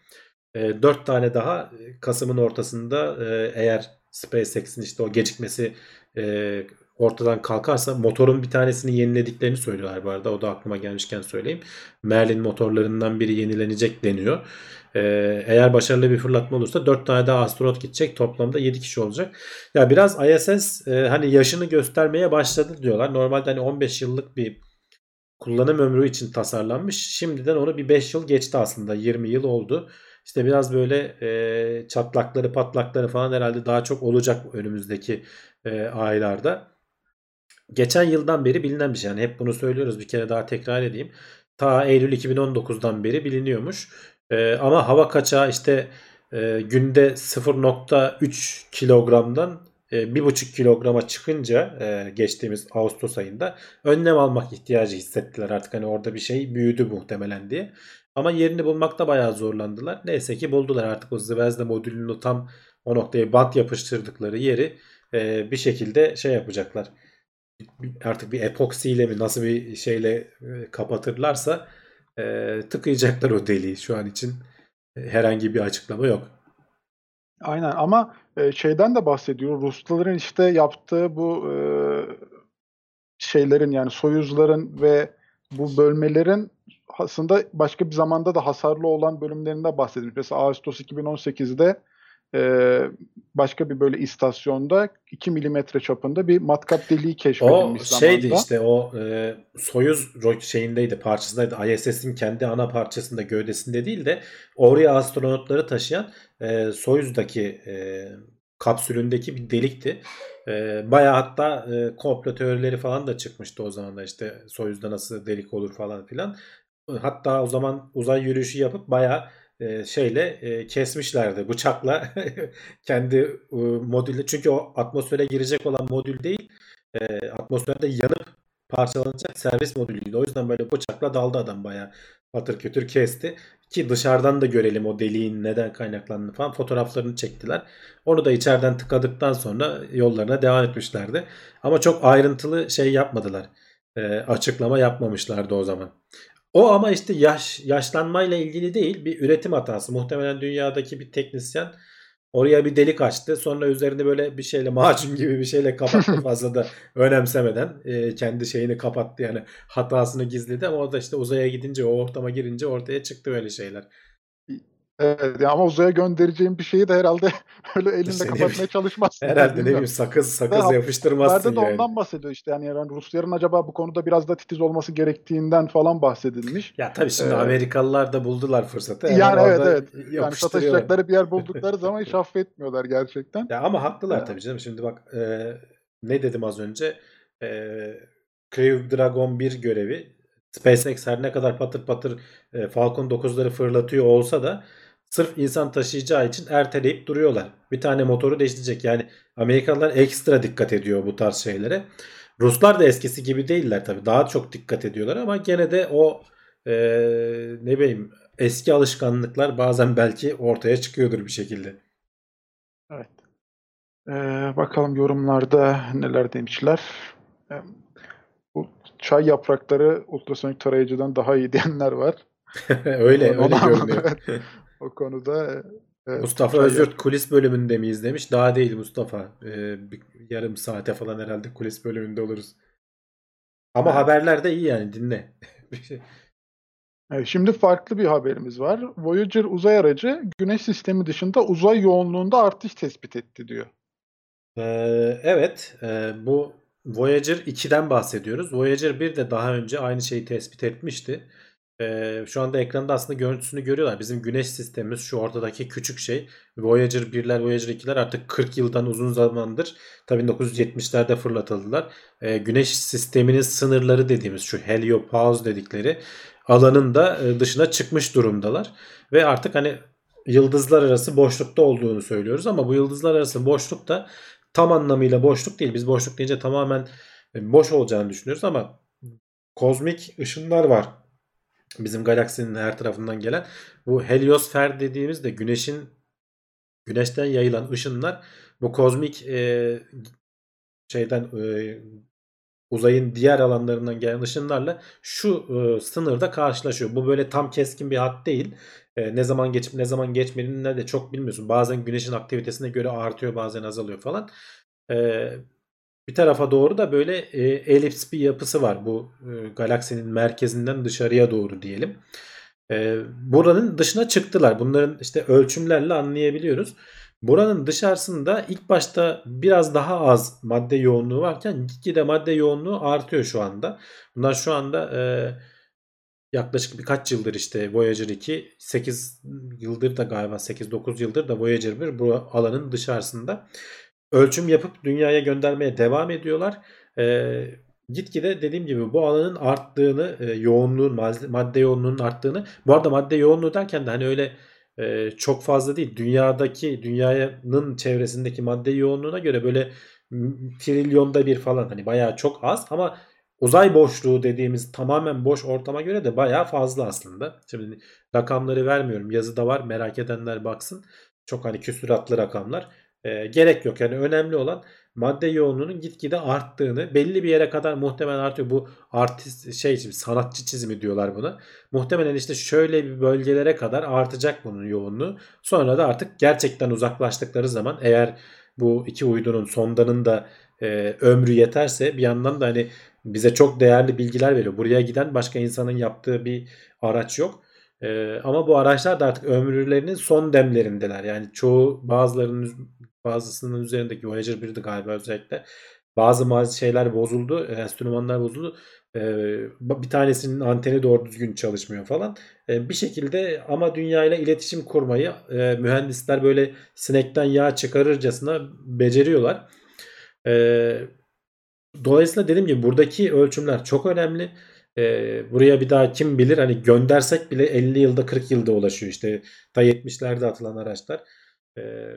E, 4 tane daha Kasım'ın ortasında e, eğer SpaceX'in işte o gecikmesi e, ortadan kalkarsa motorun bir tanesini yenilediklerini söylüyorlar bu arada. O da aklıma gelmişken söyleyeyim. Merlin motorlarından biri yenilenecek deniyor. Ee, eğer başarılı bir fırlatma olursa 4 tane daha astronot gidecek. Toplamda 7 kişi olacak. Ya biraz ISS e, hani yaşını göstermeye başladı diyorlar. Normalde hani 15 yıllık bir kullanım ömrü için tasarlanmış. Şimdiden onu bir 5 yıl geçti aslında. 20 yıl oldu. İşte biraz böyle e, çatlakları patlakları falan herhalde daha çok olacak önümüzdeki e, aylarda. Geçen yıldan beri bilinen bir şey. Yani hep bunu söylüyoruz bir kere daha tekrar edeyim. Ta Eylül 2019'dan beri biliniyormuş. E, ama hava kaçağı işte e, günde 0.3 kilogramdan e, 1.5 kilograma çıkınca e, geçtiğimiz Ağustos ayında önlem almak ihtiyacı hissettiler. Artık hani orada bir şey büyüdü muhtemelen diye. Ama yerini bulmakta bayağı zorlandılar. Neyse ki buldular artık o Zvezda modülünü tam o noktaya bant yapıştırdıkları yeri e, bir şekilde şey yapacaklar. Artık bir epoksiyle mi nasıl bir şeyle e, kapatırlarsa e, tıkayacaklar o deliği şu an için. Herhangi bir açıklama yok. Aynen ama şeyden de bahsediyor. Rusların işte yaptığı bu e, şeylerin yani Soyuzların ve bu bölmelerin aslında başka bir zamanda da hasarlı olan bölümlerinde bahsedilmiş. Mesela Ağustos 2018'de e, başka bir böyle istasyonda 2 milimetre çapında bir matkap deliği O keşfedilmiş şeydi zamanda. işte o e, Soyuz şeyindeydi parçasındaydı. ISS'in kendi ana parçasında gövdesinde değil de oraya astronotları taşıyan e, Soyuz'daki e, kapsülündeki bir delikti. E, bayağı hatta e, komplo teorileri falan da çıkmıştı o zaman da işte Soyuz'da nasıl delik olur falan filan. Hatta o zaman uzay yürüyüşü yapıp bayağı e, şeyle e, kesmişlerdi bıçakla [laughs] kendi e, modülü çünkü o atmosfere girecek olan modül değil atmosferde yanıp parçalanacak servis modülüydü. O yüzden böyle bıçakla daldı adam bayağı patır kütür kesti. Ki dışarıdan da görelim o deliğin neden kaynaklandığını falan fotoğraflarını çektiler. Onu da içeriden tıkadıktan sonra yollarına devam etmişlerdi. Ama çok ayrıntılı şey yapmadılar. Açıklama yapmamışlardı o zaman. O ama işte yaş yaşlanmayla ilgili değil bir üretim hatası. Muhtemelen dünyadaki bir teknisyen oraya bir delik açtı. Sonra üzerinde böyle bir şeyle macun gibi bir şeyle kapattı [laughs] fazla da önemsemeden e, kendi şeyini kapattı yani hatasını gizledi ama o da işte uzaya gidince o ortama girince ortaya çıktı öyle şeyler. Evet ama uzaya göndereceğim bir şeyi de herhalde [laughs] öyle elinde İşte kapatmaya [laughs] çalışmazsın. Herhalde ne bileyim sakız sakız yapıştırmazsın haberlerde de yani. ondan bahsediyor işte yani, yani Rusların acaba bu konuda biraz da titiz olması gerektiğinden falan bahsedilmiş. Ya tabii şimdi Ee, Amerikalılar da buldular fırsatı. Hemen yani evet evet. Yani sataşacakları bir yer buldukları [laughs] zaman hiç affetmiyorlar gerçekten. Ya ama haklılar Ee, tabii canım. Şimdi bak e, ne dedim az önce? E, Crew Dragon 1 görevi SpaceX her ne kadar patır patır e, Falcon 9'ları fırlatıyor olsa da sırf insan taşıyacağı için erteleyip duruyorlar. Bir tane motoru değiştirecek. Yani Amerikalılar ekstra dikkat ediyor bu tarz şeylere. Ruslar da eskisi gibi değiller tabii. Daha çok dikkat ediyorlar ama gene de o e, ne bileyim eski alışkanlıklar bazen belki ortaya çıkıyordur bir şekilde. Evet. Ee, bakalım yorumlarda neler demişler. Ee, bu çay yaprakları ultrasonik tarayıcıdan daha iyi diyenler var. [laughs] öyle Onu öyle anladım, görünüyor. [laughs] O konuda e, evet, Mustafa Özyurt kulis bölümünde miyiz demiş. Daha değil Mustafa. Ee, bir yarım saate falan herhalde kulis bölümünde oluruz. Ama Evet. haberler de iyi yani dinle. Evet, şimdi farklı bir haberimiz var. Voyager uzay aracı Güneş sistemi dışında uzay yoğunluğunda artış tespit etti diyor. Ee, evet, e, bu Voyager 2'den bahsediyoruz. Voyager 1 de daha önce aynı şeyi tespit etmişti. Ee, şu anda ekranda aslında görüntüsünü görüyorlar. Bizim güneş sistemimiz şu ortadaki küçük şey. Voyager 1'ler, Voyager 2'ler artık 40 yıldan uzun zamandır tabii 1970'lerde fırlatıldılar. Ee, güneş sisteminin sınırları dediğimiz şu heliopause dedikleri alanın da dışına çıkmış durumdalar. Ve artık hani yıldızlar arası boşlukta olduğunu söylüyoruz ama bu yıldızlar arası boşluk da tam anlamıyla boşluk değil. Biz boşluk deyince tamamen boş olacağını düşünüyoruz ama kozmik ışınlar var. Bizim galaksinin her tarafından gelen. Bu heliosfer dediğimiz de güneşin güneşten yayılan ışınlar bu kozmik e, şeyden e, uzayın diğer alanlarından gelen ışınlarla şu e, sınırda karşılaşıyor. Bu böyle tam keskin bir hat değil. E, ne zaman geçip ne zaman geçmediğini de çok bilmiyorsun. Bazen güneşin aktivitesine göre artıyor bazen azalıyor falan. E, bir tarafa doğru da böyle e, elips bir yapısı var bu e, galaksinin merkezinden dışarıya doğru diyelim. E, buranın dışına çıktılar. Bunların işte ölçümlerle anlayabiliyoruz. Buranın dışarısında ilk başta biraz daha az madde yoğunluğu varken gitgide madde yoğunluğu artıyor şu anda. Bunlar şu anda e, yaklaşık birkaç yıldır işte Voyager 2 8 yıldır da galiba 8-9 yıldır da Voyager 1 bu alanın dışarısında ölçüm yapıp dünyaya göndermeye devam ediyorlar. E, gitgide dediğim gibi bu alanın arttığını, e, yoğunluğun, madde yoğunluğunun arttığını. Bu arada madde yoğunluğu derken de hani öyle e, çok fazla değil. Dünyadaki, dünyanın çevresindeki madde yoğunluğuna göre böyle trilyonda bir falan hani bayağı çok az ama uzay boşluğu dediğimiz tamamen boş ortama göre de bayağı fazla aslında. Şimdi rakamları vermiyorum. Yazıda var. Merak edenler baksın. Çok hani küsuratlı rakamlar. E, gerek yok. Yani önemli olan madde yoğunluğunun gitgide arttığını belli bir yere kadar muhtemelen artıyor. Bu artist şey sanatçı çizimi diyorlar buna. Muhtemelen işte şöyle bir bölgelere kadar artacak bunun yoğunluğu. Sonra da artık gerçekten uzaklaştıkları zaman eğer bu iki uydunun sondanın da e, ömrü yeterse bir yandan da hani bize çok değerli bilgiler veriyor. Buraya giden başka insanın yaptığı bir araç yok. Ee, ama bu araçlar da artık ömürlerinin son demlerindeler. Yani çoğu bazılarının bazısının üzerindeki Voyager 1'di galiba özellikle. Bazı bazı şeyler bozuldu. Enstrümanlar bozuldu. Ee, bir tanesinin anteni doğru düzgün çalışmıyor falan. Ee, bir şekilde ama dünyayla iletişim kurmayı e, mühendisler böyle sinekten yağ çıkarırcasına beceriyorlar. Dolayısıyla dediğim gibi buradaki ölçümler çok önemli. Buraya bir daha kim bilir hani göndersek bile 50 yılda 40 yılda ulaşıyor işte ta 70'lerde atılan araçlar. Ee,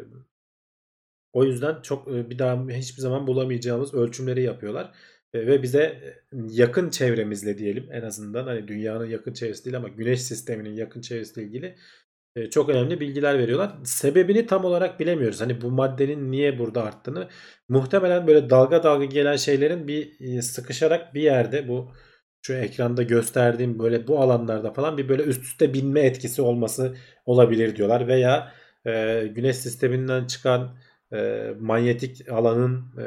o yüzden çok bir daha hiçbir zaman bulamayacağımız ölçümleri yapıyorlar. Ve bize yakın çevremizle diyelim en azından hani dünyanın yakın çevresi değil ama güneş sisteminin yakın çevresiyle ilgili çok önemli bilgiler veriyorlar. Sebebini tam olarak bilemiyoruz. Hani bu maddenin niye burada arttığını muhtemelen böyle dalga dalga gelen şeylerin bir sıkışarak bir yerde bu şu ekranda gösterdiğim böyle bu alanlarda falan bir böyle üst üste binme etkisi olması olabilir diyorlar veya e, güneş sisteminden çıkan e, manyetik alanın e,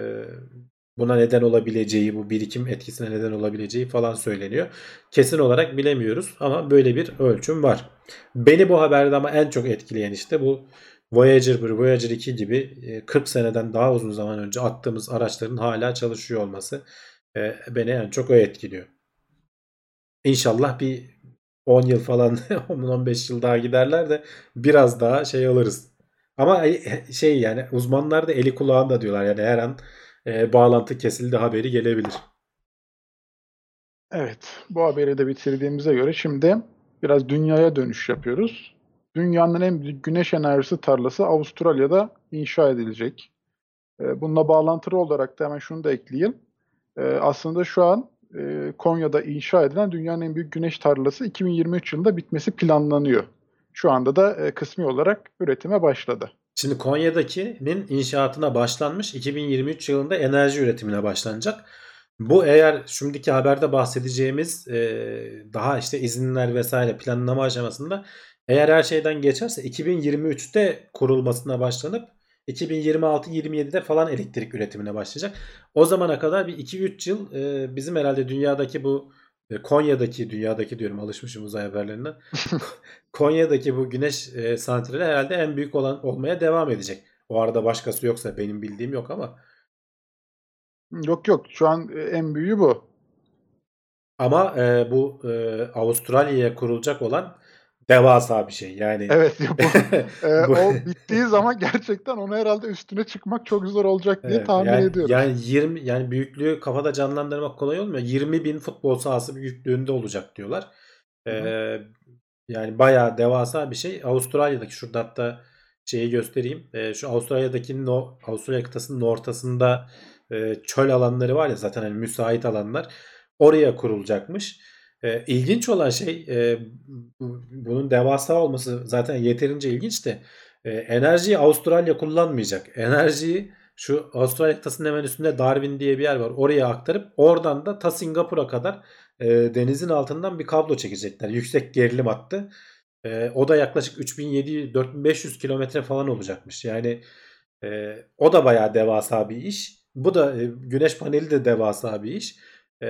buna neden olabileceği, bu birikim etkisine neden olabileceği falan söyleniyor. Kesin olarak bilemiyoruz ama böyle bir ölçüm var. Beni bu haberde ama en çok etkileyen işte bu Voyager 1, Voyager 2 gibi 40 seneden daha uzun zaman önce attığımız araçların hala çalışıyor olması beni en çok o etkiliyor. İnşallah bir 10 yıl falan [laughs] 10-15 yıl daha giderler de biraz daha şey alırız. Ama şey yani uzmanlar da eli kulağında diyorlar yani her an e, bağlantı kesildi haberi gelebilir. Evet bu haberi de bitirdiğimize göre şimdi biraz dünyaya dönüş yapıyoruz. Dünyanın en büyük güneş enerjisi tarlası Avustralya'da inşa edilecek. Bununla bağlantılı olarak da hemen şunu da ekleyeyim. Aslında şu an Konya'da inşa edilen dünyanın en büyük güneş tarlası 2023 yılında bitmesi planlanıyor. Şu anda da kısmi olarak üretime başladı. Şimdi Konya'dakinin inşaatına başlanmış 2023 yılında enerji üretimine başlanacak. Bu eğer şimdiki haberde bahsedeceğimiz e, daha işte izinler vesaire planlama aşamasında eğer her şeyden geçerse 2023'te kurulmasına başlanıp 2026-27'de falan elektrik üretimine başlayacak. O zamana kadar bir 2-3 yıl e, bizim herhalde dünyadaki bu e, Konya'daki dünyadaki diyorum alışmışım uzay haberlerine. [laughs] Konya'daki bu güneş e, santrali herhalde en büyük olan olmaya devam edecek. O arada başkası yoksa benim bildiğim yok ama. Yok yok şu an e, en büyüğü bu. Ama e, bu e, Avustralya'ya kurulacak olan devasa bir şey. Yani Evet [laughs] [laughs] bu, e, o bittiği zaman gerçekten onu herhalde üstüne çıkmak çok zor olacak diye Evet, tahmin yani, ediyorum. Yani 20 yani büyüklüğü kafada canlandırmak kolay olmuyor. 20 bin futbol sahası büyüklüğünde olacak diyorlar. Hı hı. Ee, yani bayağı devasa bir şey. Avustralya'daki şurada hatta şeyi göstereyim. Ee, şu Avustralya'daki no, Avustralya kıtasının ortasında e, çöl alanları var ya zaten hani müsait alanlar. Oraya kurulacakmış. Ee, ilginç olan şey e, bu- bunun devasa olması zaten yeterince ilginç de e, enerjiyi Avustralya kullanmayacak. Enerjiyi şu Avustralya kıtasının hemen üstünde Darwin diye bir yer var. Oraya aktarıp oradan da ta Singapur'a kadar e, denizin altından bir kablo çekecekler. Yüksek gerilim hattı. E, o da yaklaşık 3700-4500 kilometre falan olacakmış. Yani e, o da bayağı devasa bir iş. Bu da e, güneş paneli de devasa bir iş. E,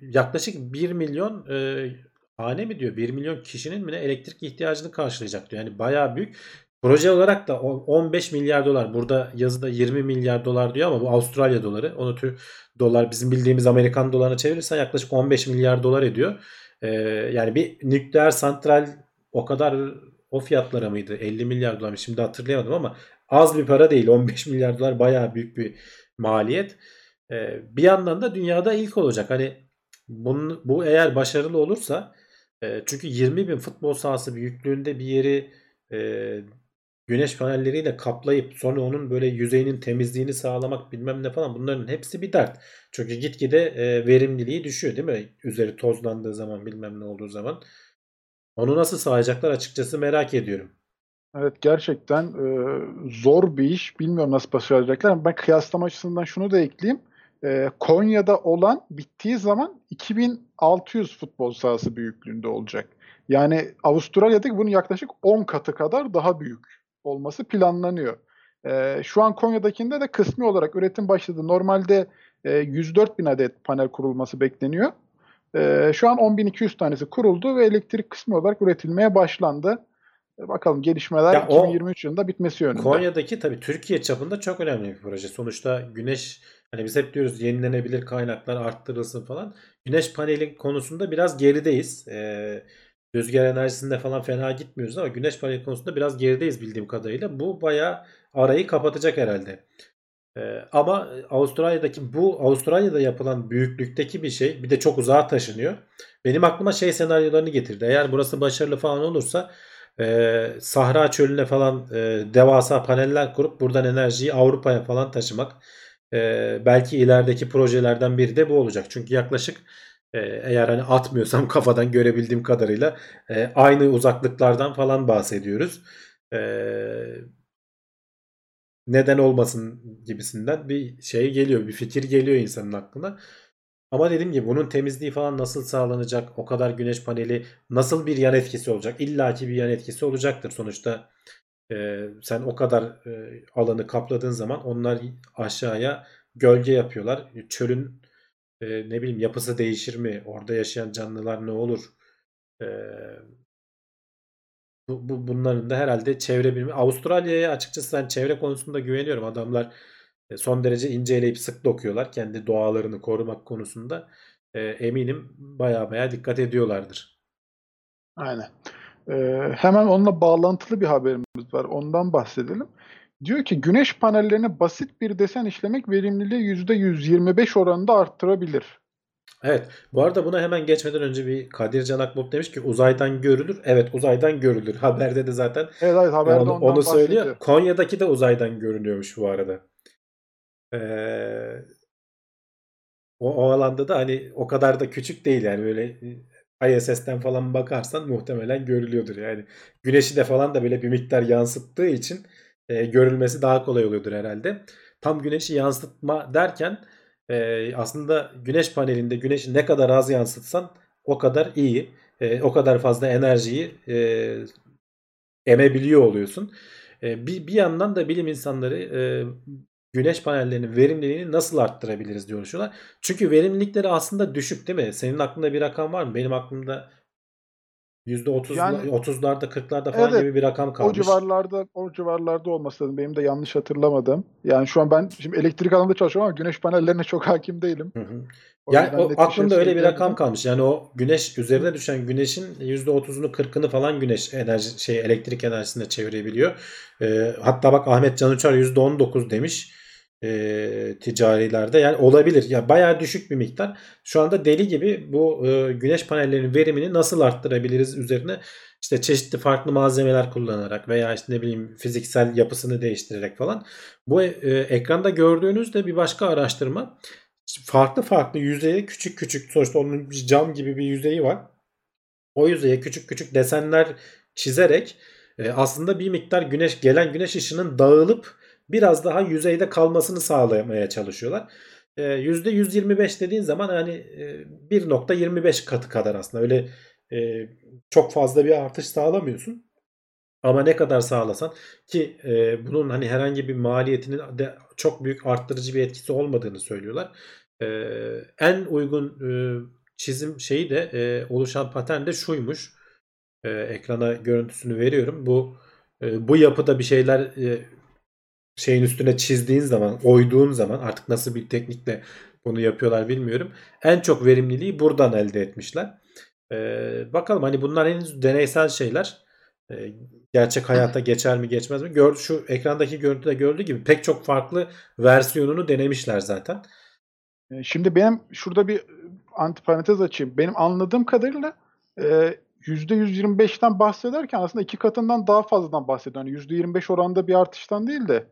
yaklaşık 1 milyon e, hane mi diyor 1 milyon kişinin mi elektrik ihtiyacını karşılayacak diyor. Yani bayağı büyük. Proje olarak da on- 15 milyar dolar. Burada yazıda 20 milyar dolar diyor ama bu Avustralya doları. Onu tür dolar bizim bildiğimiz Amerikan dolarına çevirirsen yaklaşık 15 milyar dolar ediyor. Ee, yani bir nükleer santral o kadar o fiyatlara mıydı? 50 milyar dolar mı? Şimdi hatırlayamadım ama az bir para değil. 15 milyar dolar bayağı büyük bir maliyet. Ee, bir yandan da dünyada ilk olacak. Hani bunun, bu eğer başarılı olursa e, çünkü 20 bin futbol sahası büyüklüğünde bir yeri e, güneş panelleriyle kaplayıp sonra onun böyle yüzeyinin temizliğini sağlamak bilmem ne falan bunların hepsi bir dert. Çünkü gitgide e, verimliliği düşüyor değil mi? Üzeri tozlandığı zaman bilmem ne olduğu zaman. Onu nasıl sağlayacaklar açıkçası merak ediyorum. Evet gerçekten e, zor bir iş. Bilmiyorum nasıl başaracaklar ama ben kıyaslama açısından şunu da ekleyeyim. E, Konya'da olan bittiği zaman 2600 futbol sahası büyüklüğünde olacak. Yani Avustralya'daki bunun yaklaşık 10 katı kadar daha büyük olması planlanıyor. E, şu an Konya'dakinde de kısmi olarak üretim başladı. Normalde e, 104 bin adet panel kurulması bekleniyor. E, şu an 10.200 tanesi kuruldu ve elektrik kısmi olarak üretilmeye başlandı. E, Bakalım gelişmeler Ya o 2023 yılında bitmesi yönünde. Konya'daki tabii Türkiye çapında çok önemli bir proje. Sonuçta güneş hani biz hep diyoruz yenilenebilir kaynaklar arttırılsın falan. Güneş paneli konusunda biraz gerideyiz. Ee, rüzgar enerjisinde falan fena gitmiyoruz ama güneş paneli konusunda biraz gerideyiz bildiğim kadarıyla. Bu bayağı arayı kapatacak herhalde. Ee, ama Avustralya'daki bu Avustralya'da yapılan büyüklükteki bir şey bir de çok uzağa taşınıyor. Benim aklıma şey senaryolarını getirdi. Eğer burası başarılı falan olursa e, Sahra çölüne falan e, devasa paneller kurup buradan enerjiyi Avrupa'ya falan taşımak. E, belki ilerideki projelerden biri de bu olacak. Çünkü yaklaşık e, eğer hani atmıyorsam [laughs] kafadan görebildiğim kadarıyla e, aynı uzaklıklardan falan bahsediyoruz. E, neden olmasın gibisinden bir şey geliyor, bir fikir geliyor insanın aklına. Ama dediğim gibi bunun temizliği falan nasıl sağlanacak? O kadar güneş paneli nasıl bir yan etkisi olacak? İlla ki bir yan etkisi olacaktır. Sonuçta e, sen o kadar e, alanı kapladığın zaman onlar aşağıya gölge yapıyorlar. Çölün e, ne bileyim yapısı değişir mi? Orada yaşayan canlılar ne olur? E, bu, bu- bunların da herhalde çevre bilimi. Avustralya'ya açıkçası ben çevre konusunda güveniyorum. Adamlar e, son derece inceleyip sık dokuyorlar. Kendi doğalarını korumak konusunda. E, eminim baya baya dikkat ediyorlardır. Aynen. Ee, hemen onunla bağlantılı bir var. Ondan bahsedelim. Diyor ki güneş panellerine basit bir desen işlemek verimliliği %125 oranında arttırabilir. Evet. Bu arada buna hemen geçmeden önce bir Kadir Can Akbulut demiş ki uzaydan görülür. Evet uzaydan görülür. [laughs] Haberde de zaten Evet, evet haberde onu, ondan onu söylüyor. bahsediyor. Konya'daki de uzaydan görünüyormuş bu arada. Ee, o, o alanda da hani o kadar da küçük değil yani böyle ISS'ten falan bakarsan muhtemelen görülüyordur. Yani güneşi de falan da böyle bir miktar yansıttığı için e, görülmesi daha kolay oluyordur herhalde. Tam güneşi yansıtma derken e, aslında güneş panelinde güneşi ne kadar az yansıtsan o kadar iyi. E, o kadar fazla enerjiyi e, emebiliyor oluyorsun. E, bir, bir yandan da bilim insanları e, güneş panellerinin verimliliğini nasıl arttırabiliriz diye uğraşıyorlar. Çünkü verimlilikleri aslında düşük değil mi? Senin aklında bir rakam var mı? Benim aklımda %30'lar, Yani- 30'larda 40'larda falan Evet, gibi bir rakam O kalmış. civarlarda o civarlarda olması lazım. Benim de yanlış hatırlamadım. Yani şu an ben şimdi elektrik alanında çalışıyorum ama güneş panellerine çok hakim değilim. Hı hı. O Yani o, şey aklımda öyle bir rakam kalmış. Yani o güneş üzerine düşen güneşin %30'unu 40'ını falan güneş enerji şey elektrik enerjisine çevirebiliyor. Ee, hatta bak Ahmet Can Uçar %19 demiş e, ticarilerde. Yani olabilir. Ya bayağı düşük bir miktar. Şu anda deli gibi bu e, güneş panellerinin verimini nasıl arttırabiliriz üzerine işte çeşitli farklı malzemeler kullanarak veya işte ne bileyim fiziksel yapısını değiştirerek falan. Bu e, ekranda gördüğünüz de bir başka araştırma farklı farklı yüzeye küçük küçük sonuçta onun bir cam gibi bir yüzeyi var. O yüzeye küçük küçük desenler çizerek e, aslında bir miktar güneş gelen güneş ışının dağılıp biraz daha yüzeyde kalmasını sağlamaya çalışıyorlar. E, %125 dediğin zaman hani e, 1.25 katı kadar aslında öyle e, çok fazla bir artış sağlamıyorsun. Ama ne kadar sağlasan ki e, bunun hani herhangi bir maliyetinin de çok büyük arttırıcı bir etkisi olmadığını söylüyorlar. E, en uygun e, çizim şeyi de e, oluşan patern de şuymuş. E, ekrana görüntüsünü veriyorum. Bu e, bu yapıda bir şeyler e, şeyin üstüne çizdiğin zaman, oyduğun zaman artık nasıl bir teknikle bunu yapıyorlar bilmiyorum. En çok verimliliği buradan elde etmişler. E, bakalım hani bunlar henüz deneysel şeyler. E, gerçek hayata geçer mi geçmez mi? Gör, şu ekrandaki görüntüde gördüğü gibi pek çok farklı versiyonunu denemişler zaten. E, Şimdi benim şurada bir antiparantez açayım. Benim anladığım kadarıyla e, %125'ten bahsederken aslında iki katından daha fazladan bahsediyor. Yani %25 oranda bir artıştan değil de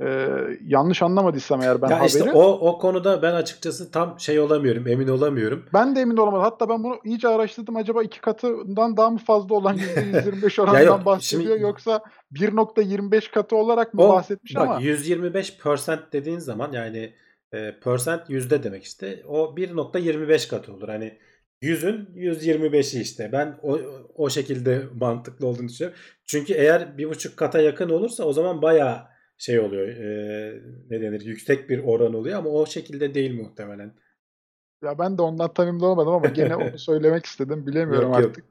e, yanlış anlamadıysam eğer ben ya haberi. işte o o konuda ben açıkçası tam şey olamıyorum, emin olamıyorum. Ben de emin olamadım. Hatta ben bunu iyice araştırdım. Acaba iki katından daha mı fazla olan %125 [laughs] Ya oranından yok, bahsediyor şimdi- yoksa 1.25 katı olarak mı O bahsetmiş bak ama 125 percent dediğin zaman yani e, percent yüzde demek işte. O 1.25 katı olur. Hani 100'ün 125'i işte. Ben o, o şekilde mantıklı olduğunu düşünüyorum. Çünkü eğer bir buçuk kata yakın olursa o zaman bayağı şey oluyor. e, ne denir? Yüksek bir oran oluyor ama o şekilde değil muhtemelen. ya ben de ondan tam emin olamadım ama gene onu [laughs] söylemek istedim. Bilemiyorum Yok, yok. artık.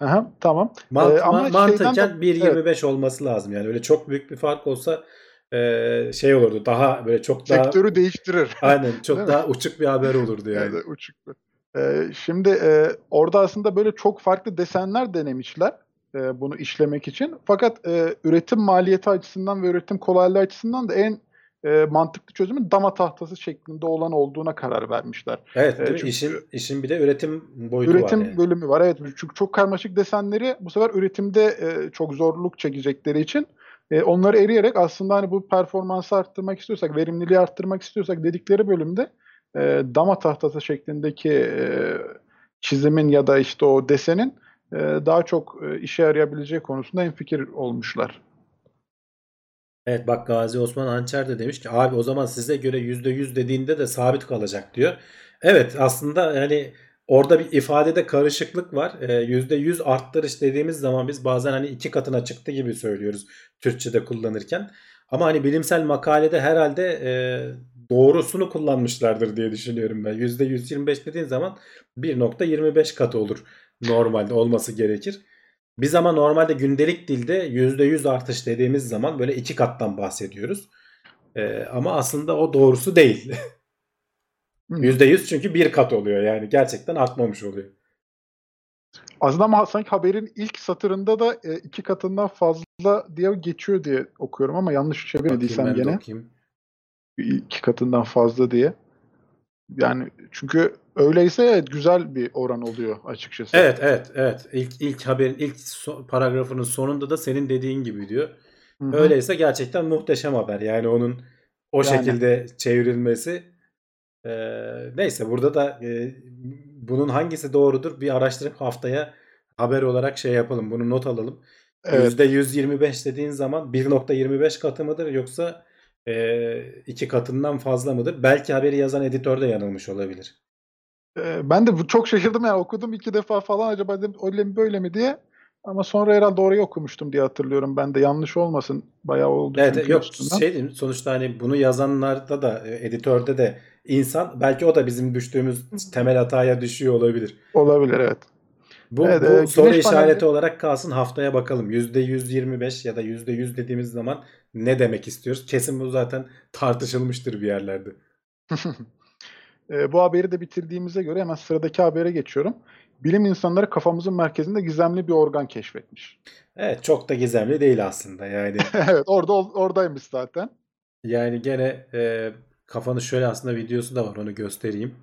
Aha, tamam. Mant Ee, ama ma- şeyden mantıken de- 1.25 olması lazım. Yani öyle çok büyük bir fark olsa e, şey olurdu. Daha böyle çok daha Sektörü değiştirir. [laughs] aynen [laughs] çok Değil mi? daha uçuk bir haber olurdu yani. Evet, uçuk. Ee, şimdi e, orada aslında böyle çok farklı desenler denemişler e, bunu işlemek için. Fakat e, üretim maliyeti açısından ve üretim kolaylığı açısından da en e, mantıklı çözümün dama tahtası şeklinde olan olduğuna karar vermişler. Evet, mi? çünkü- İşin işin bir de üretim boyutu üretim var yani. bölümü var. Evet çünkü çok karmaşık desenleri bu sefer üretimde e, çok zorluk çekecekleri için e, onları eriyerek aslında hani bu performansı arttırmak istiyorsak, verimliliği arttırmak istiyorsak dedikleri bölümde e, dama tahtası şeklindeki e, çizimin ya da işte o desenin e, daha çok e, işe yarayabileceği konusunda hemfikir olmuşlar. Evet bak Gazi Osman Hançer de demiş ki abi o zaman size göre %100 dediğinde de sabit kalacak diyor. Evet aslında yani orada bir ifadede karışıklık var. Ee, %100 arttırış dediğimiz zaman biz bazen hani iki katına çıktı gibi söylüyoruz Türkçe'de kullanırken. Ama hani bilimsel makalede herhalde e, doğrusunu kullanmışlardır diye düşünüyorum ben. %125 dediğin zaman 1.25 katı olur normalde olması gerekir. Biz ama normalde gündelik dilde %100 artış dediğimiz zaman böyle iki kattan bahsediyoruz. Ee, ama aslında o doğrusu değil. Hı. %100 çünkü bir kat oluyor yani gerçekten artmamış oluyor. Aslında ama sanki haberin ilk satırında da e, iki katından fazla diye geçiyor diye okuyorum ama yanlış çevirmediysem gene. okuyayım. iki katından fazla diye. Yani çünkü öyleyse evet güzel bir oran oluyor açıkçası. Evet evet evet. İlk ilk haberin ilk so- paragrafının sonunda da senin dediğin gibi diyor. Hı hı. Öyleyse gerçekten muhteşem haber. Yani onun o Yani. şekilde çevrilmesi. Ee, neyse burada da e, bunun hangisi doğrudur bir araştırıp haftaya haber olarak şey yapalım. Bunu not alalım. Evet. %125 dediğin zaman 1.25 katı mıdır yoksa e, iki katından fazla mıdır? Belki haberi yazan editör de yanılmış olabilir. Ee, ben de çok şaşırdım yani okudum iki defa falan acaba dedim öyle mi böyle mi diye. Ama sonra herhalde orayı okumuştum diye hatırlıyorum. Ben de yanlış olmasın. Bayağı oldu. Evet yok üstünden. şey diyeyim, sonuçta hani bunu yazanlarda da e, editörde de insan belki o da bizim düştüğümüz temel hataya düşüyor olabilir. Olabilir evet. Bu, Evet, bu e, soru güneş işareti paneli- olarak kalsın haftaya bakalım. %125 ya da %100 dediğimiz zaman ne demek istiyoruz? Kesin bu zaten tartışılmıştır bir yerlerde. [laughs] Ee, bu haberi de bitirdiğimize göre hemen sıradaki habere geçiyorum. Bilim insanları kafamızın merkezinde gizemli bir organ keşfetmiş. Evet çok da gizemli değil aslında yani. [laughs] evet orada oradaymış zaten. Yani gene e, kafanı şöyle aslında videosu da var onu göstereyim.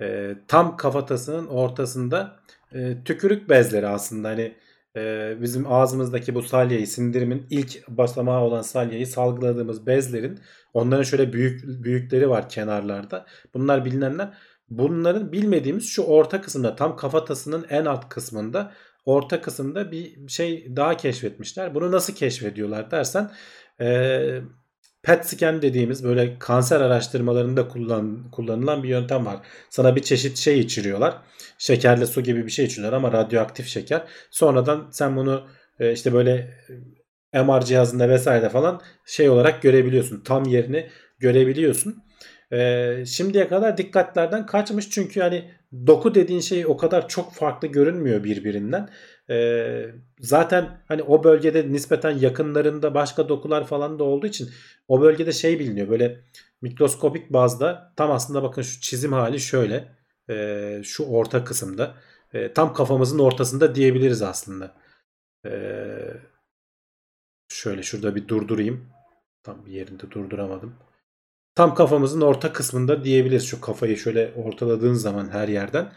E, tam kafatasının ortasında e, tükürük bezleri aslında hani e, bizim ağzımızdaki bu salyayı sindirimin ilk basamağı olan salyayı salgıladığımız bezlerin onların şöyle büyük büyükleri var kenarlarda. Bunlar bilinenler. Bunların bilmediğimiz şu orta kısımda tam kafatasının en alt kısmında orta kısımda bir şey daha keşfetmişler. Bunu nasıl keşfediyorlar dersen e, PET scan dediğimiz böyle kanser araştırmalarında kullan, kullanılan bir yöntem var. Sana bir çeşit şey içiriyorlar. Şekerli su gibi bir şey içiriyorlar ama radyoaktif şeker. Sonradan sen bunu e, işte böyle e, MR cihazında vesaire falan şey olarak görebiliyorsun. Tam yerini görebiliyorsun. E, şimdiye kadar dikkatlerden kaçmış çünkü hani doku dediğin şey o kadar çok farklı görünmüyor birbirinden. E, zaten hani o bölgede nispeten yakınlarında başka dokular falan da olduğu için o bölgede şey biliniyor böyle mikroskopik bazda tam aslında bakın şu çizim hali şöyle e, şu orta kısımda e, tam kafamızın ortasında diyebiliriz aslında. E, şöyle şurada bir durdurayım. Tam bir yerinde durduramadım. Tam kafamızın orta kısmında diyebiliriz şu kafayı şöyle ortaladığın zaman her yerden.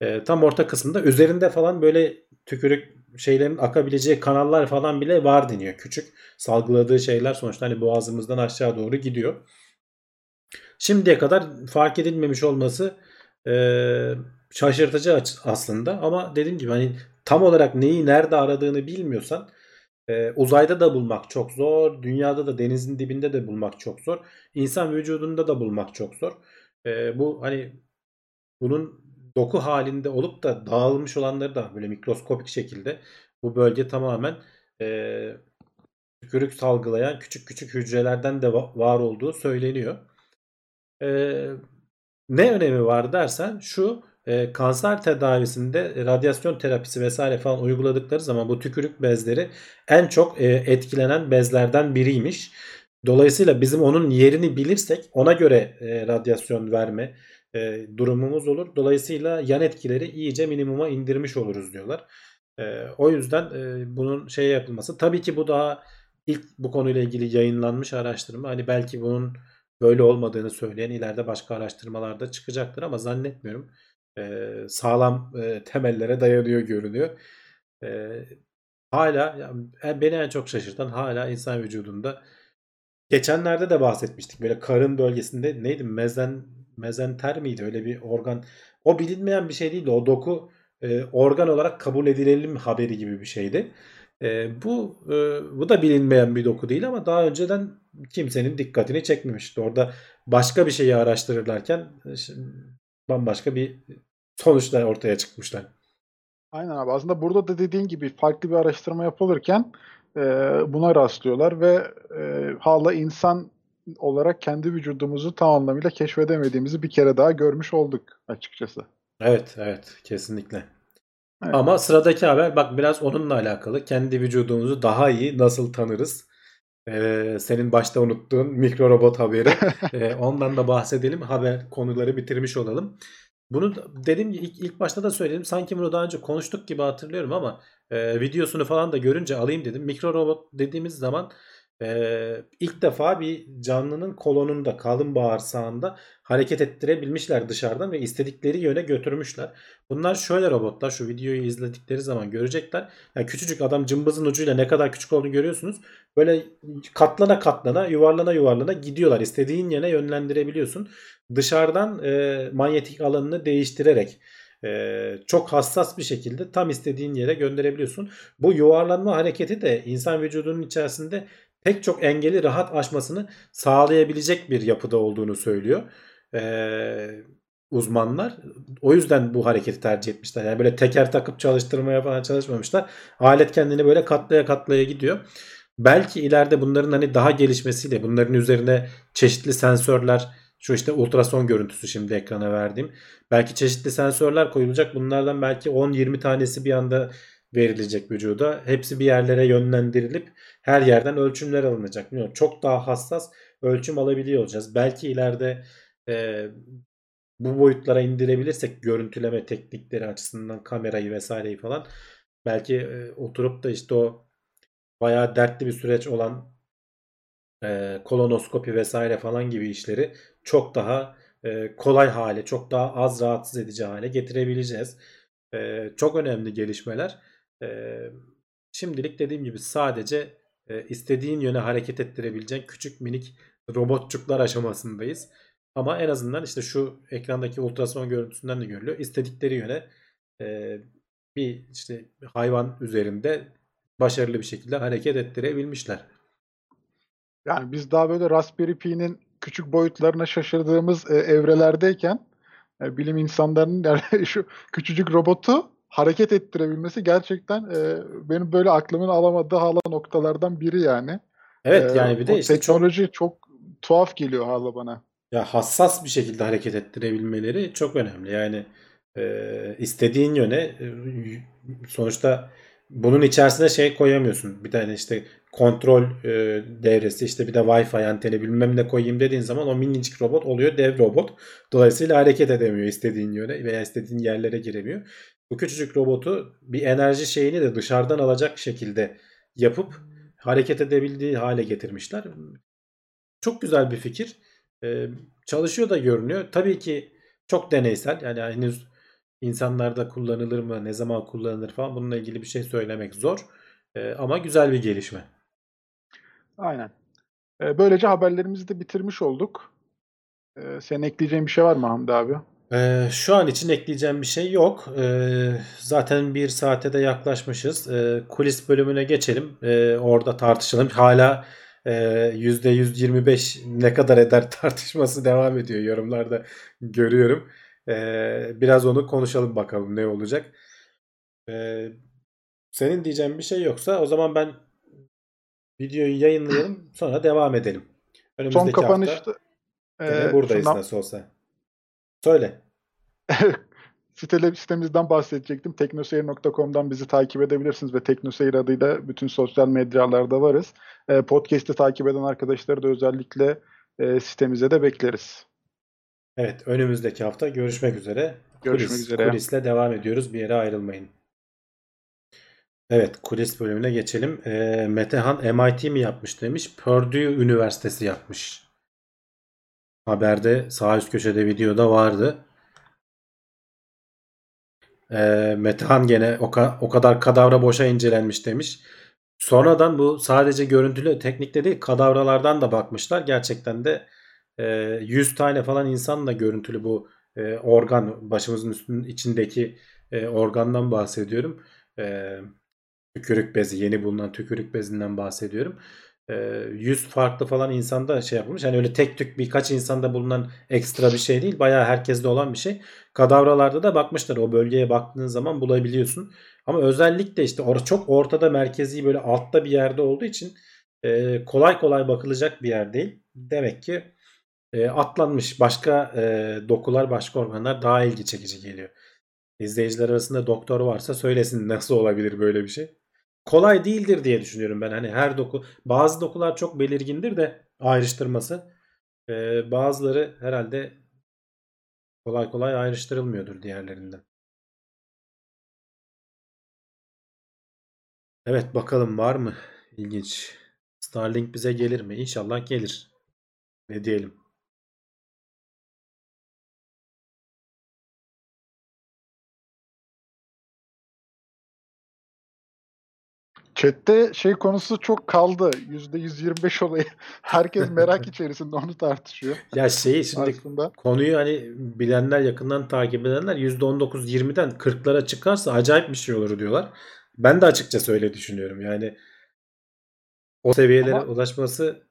E, tam orta kısmında üzerinde falan böyle tükürük şeylerin akabileceği kanallar falan bile var deniyor. Küçük salgıladığı şeyler sonuçta hani boğazımızdan aşağı doğru gidiyor. Şimdiye kadar fark edilmemiş olması e, şaşırtıcı aslında ama dediğim gibi hani tam olarak neyi nerede aradığını bilmiyorsan e, uzayda da bulmak çok zor, dünyada da denizin dibinde de bulmak çok zor, insan vücudunda da bulmak çok zor. E, bu hani bunun doku halinde olup da dağılmış olanları da böyle mikroskopik şekilde bu bölge tamamen e, tükürük salgılayan küçük küçük hücrelerden de var olduğu söyleniyor. E, ne önemi var dersen şu e, kanser tedavisinde radyasyon terapisi vesaire falan uyguladıkları zaman bu tükürük bezleri en çok e, etkilenen bezlerden biriymiş. Dolayısıyla bizim onun yerini bilirsek ona göre e, radyasyon verme e, durumumuz olur. Dolayısıyla yan etkileri iyice minimuma indirmiş oluruz diyorlar. E, o yüzden e, bunun şey yapılması. Tabii ki bu daha ilk bu konuyla ilgili yayınlanmış araştırma. Hani belki bunun böyle olmadığını söyleyen ileride başka araştırmalarda çıkacaktır ama zannetmiyorum. E, sağlam e, temellere dayanıyor görünüyor. E, hala yani beni en çok şaşırtan hala insan vücudunda geçenlerde de bahsetmiştik. Böyle karın bölgesinde neydi? Mezen mezenter miydi? Öyle bir organ. O bilinmeyen bir şey değildi. O doku e, organ olarak kabul edilelim haberi gibi bir şeydi. E, bu e, bu da bilinmeyen bir doku değil ama daha önceden kimsenin dikkatini çekmemişti. Orada başka bir şeyi araştırırlarken e, bambaşka bir sonuçlar ortaya çıkmışlar. Aynen abi. Aslında burada da dediğin gibi farklı bir araştırma yapılırken e, buna rastlıyorlar ve e, hala insan olarak kendi vücudumuzu tam anlamıyla keşfedemediğimizi bir kere daha görmüş olduk açıkçası. Evet, evet. Kesinlikle. Evet. Ama sıradaki haber bak biraz onunla alakalı. Kendi vücudumuzu daha iyi nasıl tanırız? Ee, senin başta unuttuğun mikro robot haberi. [laughs] ee, ondan da bahsedelim. Haber konuları bitirmiş olalım. Bunu dedim ilk, ilk başta da söyledim. Sanki bunu daha önce konuştuk gibi hatırlıyorum ama e, videosunu falan da görünce alayım dedim. Mikro robot dediğimiz zaman e, ilk defa bir canlının kolonunda kalın bağırsağında hareket ettirebilmişler dışarıdan ve istedikleri yöne götürmüşler. Bunlar şöyle robotlar şu videoyu izledikleri zaman görecekler. Yani küçücük adam cımbızın ucuyla ne kadar küçük olduğunu görüyorsunuz. Böyle katlana katlana yuvarlana yuvarlana gidiyorlar. İstediğin yöne yönlendirebiliyorsun. Dışarıdan e, manyetik alanını değiştirerek ee, çok hassas bir şekilde tam istediğin yere gönderebiliyorsun. Bu yuvarlanma hareketi de insan vücudunun içerisinde pek çok engeli rahat aşmasını sağlayabilecek bir yapıda olduğunu söylüyor. Ee, uzmanlar. O yüzden bu hareketi tercih etmişler. Yani böyle teker takıp çalıştırmaya falan çalışmamışlar. Alet kendini böyle katlaya katlaya gidiyor. Belki ileride bunların hani daha gelişmesiyle bunların üzerine çeşitli sensörler şu işte ultrason görüntüsü şimdi ekrana verdiğim. Belki çeşitli sensörler koyulacak. Bunlardan belki 10-20 tanesi bir anda verilecek vücuda. Hepsi bir yerlere yönlendirilip her yerden ölçümler alınacak. Bilmiyorum, çok daha hassas ölçüm alabiliyor olacağız. Belki ileride e, bu boyutlara indirebilirsek görüntüleme teknikleri açısından kamerayı vesaireyi falan belki e, oturup da işte o bayağı dertli bir süreç olan e, kolonoskopi vesaire falan gibi işleri çok daha e, kolay hale, çok daha az rahatsız edici hale getirebileceğiz. E, çok önemli gelişmeler. E, şimdilik dediğim gibi sadece e, istediğin yöne hareket ettirebileceğin küçük minik robotçuklar aşamasındayız. Ama en azından işte şu ekrandaki ultrason görüntüsünden de görülüyor. İstedikleri yöne e, bir işte hayvan üzerinde başarılı bir şekilde hareket ettirebilmişler. Yani biz daha böyle Raspberry Pi'nin küçük boyutlarına şaşırdığımız e, evrelerdeyken e, bilim insanlarının yani [laughs] şu küçücük robotu hareket ettirebilmesi gerçekten e, benim böyle aklımın alamadığı hala noktalardan biri yani. Evet E, yani bir de işte çok teknoloji çok tuhaf geliyor hala bana. ya hassas bir şekilde hareket ettirebilmeleri çok önemli. Yani e, istediğin yöne e, sonuçta bunun içerisine şey koyamıyorsun. Bir tane işte kontrol e, devresi işte bir de Wi-Fi anteni bilmem ne koyayım dediğin zaman o minicik robot oluyor dev robot. Dolayısıyla hareket edemiyor istediğin yöne veya istediğin yerlere giremiyor. Bu küçücük robotu bir enerji şeyini de dışarıdan alacak şekilde yapıp hareket edebildiği hale getirmişler. Çok güzel bir fikir. Ee, çalışıyor da görünüyor. Tabii ki çok deneysel. Yani henüz insanlarda kullanılır mı, ne zaman kullanılır falan bununla ilgili bir şey söylemek zor. Ee, ama güzel bir gelişme. Aynen. E, böylece haberlerimizi de bitirmiş olduk. E, senin ekleyeceğin bir şey var mı Hamdi abi? Ee, şu an için ekleyeceğim bir şey yok. Ee, zaten bir saate de yaklaşmışız. Ee, kulis bölümüne geçelim. Ee, orada tartışalım. Hala e, %125 ne kadar eder [laughs] tartışması devam ediyor. Yorumlarda görüyorum. Ee, biraz onu konuşalım bakalım ne olacak. Ee, senin diyeceğin bir şey yoksa o zaman ben videoyu yayınlayalım sonra devam edelim. Son Önümüzdeki kapanışta hafta e, buradayız şundan- nasıl olsa. Söyle. [laughs] Sitele, sitemizden bahsedecektim. teknoseyir.com'dan bizi takip edebilirsiniz ve Teknoseyir adıyla bütün sosyal medyalarda varız. E, podcast'i takip eden arkadaşları da özellikle e, sitemize de bekleriz. Evet, önümüzdeki hafta görüşmek üzere. Görüşmek Kulis, üzere. Kulisle devam ediyoruz. Bir yere ayrılmayın. Evet, kulis bölümüne geçelim. Ee, Metehan MIT mi yapmış demiş. Purdue Üniversitesi yapmış. Haberde sağ üst köşede videoda vardı. Ee, Metehan gene o, ka- o kadar kadavra boşa incelenmiş demiş. Sonradan bu sadece görüntülü teknikte değil kadavralardan da bakmışlar. Gerçekten de e, 100 tane falan insanla görüntülü bu e, organ başımızın üstünün içindeki e, organdan bahsediyorum. E, tükürük bezi yeni bulunan tükürük bezinden bahsediyorum. E, 100 farklı falan insanda şey yapılmış. Yani öyle tek tük birkaç insanda bulunan ekstra bir şey değil. Bayağı herkeste olan bir şey. Kadavralarda da bakmışlar. O bölgeye baktığın zaman bulabiliyorsun. Ama özellikle işte or çok ortada merkezi böyle altta bir yerde olduğu için e, kolay kolay bakılacak bir yer değil. Demek ki e, atlanmış başka e, dokular başka organlar daha ilgi çekici geliyor. İzleyiciler arasında doktor varsa söylesin nasıl olabilir böyle bir şey. Kolay değildir diye düşünüyorum ben. Hani her doku bazı dokular çok belirgindir de ayrıştırması. E, bazıları herhalde kolay kolay ayrıştırılmıyordur diğerlerinden. Evet bakalım var mı ilginç. Starlink bize gelir mi? İnşallah gelir. Ne diyelim. Chat'te şey konusu çok kaldı. %125 olayı. [laughs] Herkes merak [laughs] içerisinde onu tartışıyor. Ya şeyi şimdi Aslında konuyu hani bilenler yakından takip edenler %19-20'den 40'lara çıkarsa acayip bir şey olur diyorlar. Ben de açıkçası öyle düşünüyorum. Yani o seviyelere Ama- ulaşması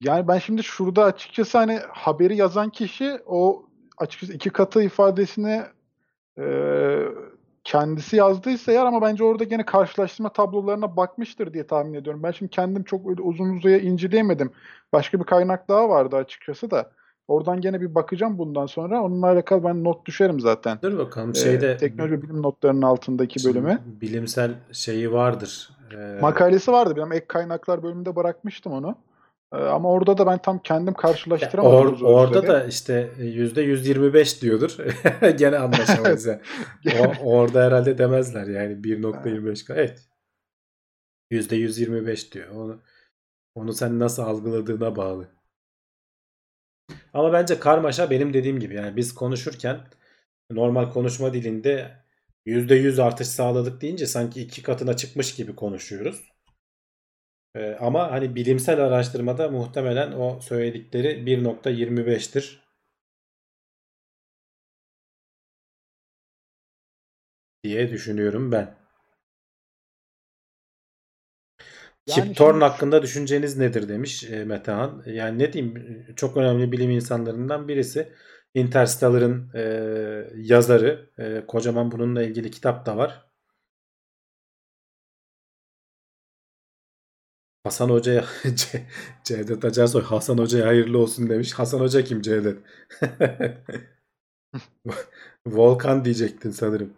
Yani ben şimdi şurada açıkçası hani haberi yazan kişi o açıkçası iki katı ifadesini e, kendisi yazdıysa eğer ama bence orada gene karşılaştırma tablolarına bakmıştır diye tahmin ediyorum. Ben şimdi kendim çok öyle uzun uzaya inceleyemedim. Başka bir kaynak daha vardı açıkçası da. Oradan gene bir bakacağım bundan sonra. Onunla alakalı ben not düşerim zaten. dur bakalım Ee, şeyde teknoloji bilim notlarının altındaki bölümü. bilimsel şeyi vardır. Ee, Makalesi vardı. Benim ek kaynaklar bölümünde bırakmıştım onu. Ee, ama orada da ben tam kendim karşılaştıramadım. or- orada da işte yüzde 125 diyordur. [laughs] Gene anlaşamayız yani. [laughs] O- orada herhalde demezler yani 1.25. Evet. Yüzde 125 diyor. Onu, onu sen nasıl algıladığına bağlı. Ama bence karmaşa benim dediğim gibi yani biz konuşurken normal konuşma dilinde yüzde yüz artış sağladık deyince sanki iki katına çıkmış gibi konuşuyoruz. Ee, ama hani bilimsel araştırmada muhtemelen o söyledikleri 1.25'tir. diye düşünüyorum ben. Yani Kip Thorne şimdi- hakkında düşünceniz nedir demiş e, Metehan. Yani ne diyeyim çok önemli bilim insanlarından birisi. Interstellar'ın e, yazarı. E, kocaman bununla ilgili kitap da var. Hasan Hoca'ya [laughs] Ce- Cevdet Acarsoy Hasan Hoca'ya hayırlı olsun demiş. Hasan Hoca kim Cevdet? [laughs] Volkan diyecektin sanırım.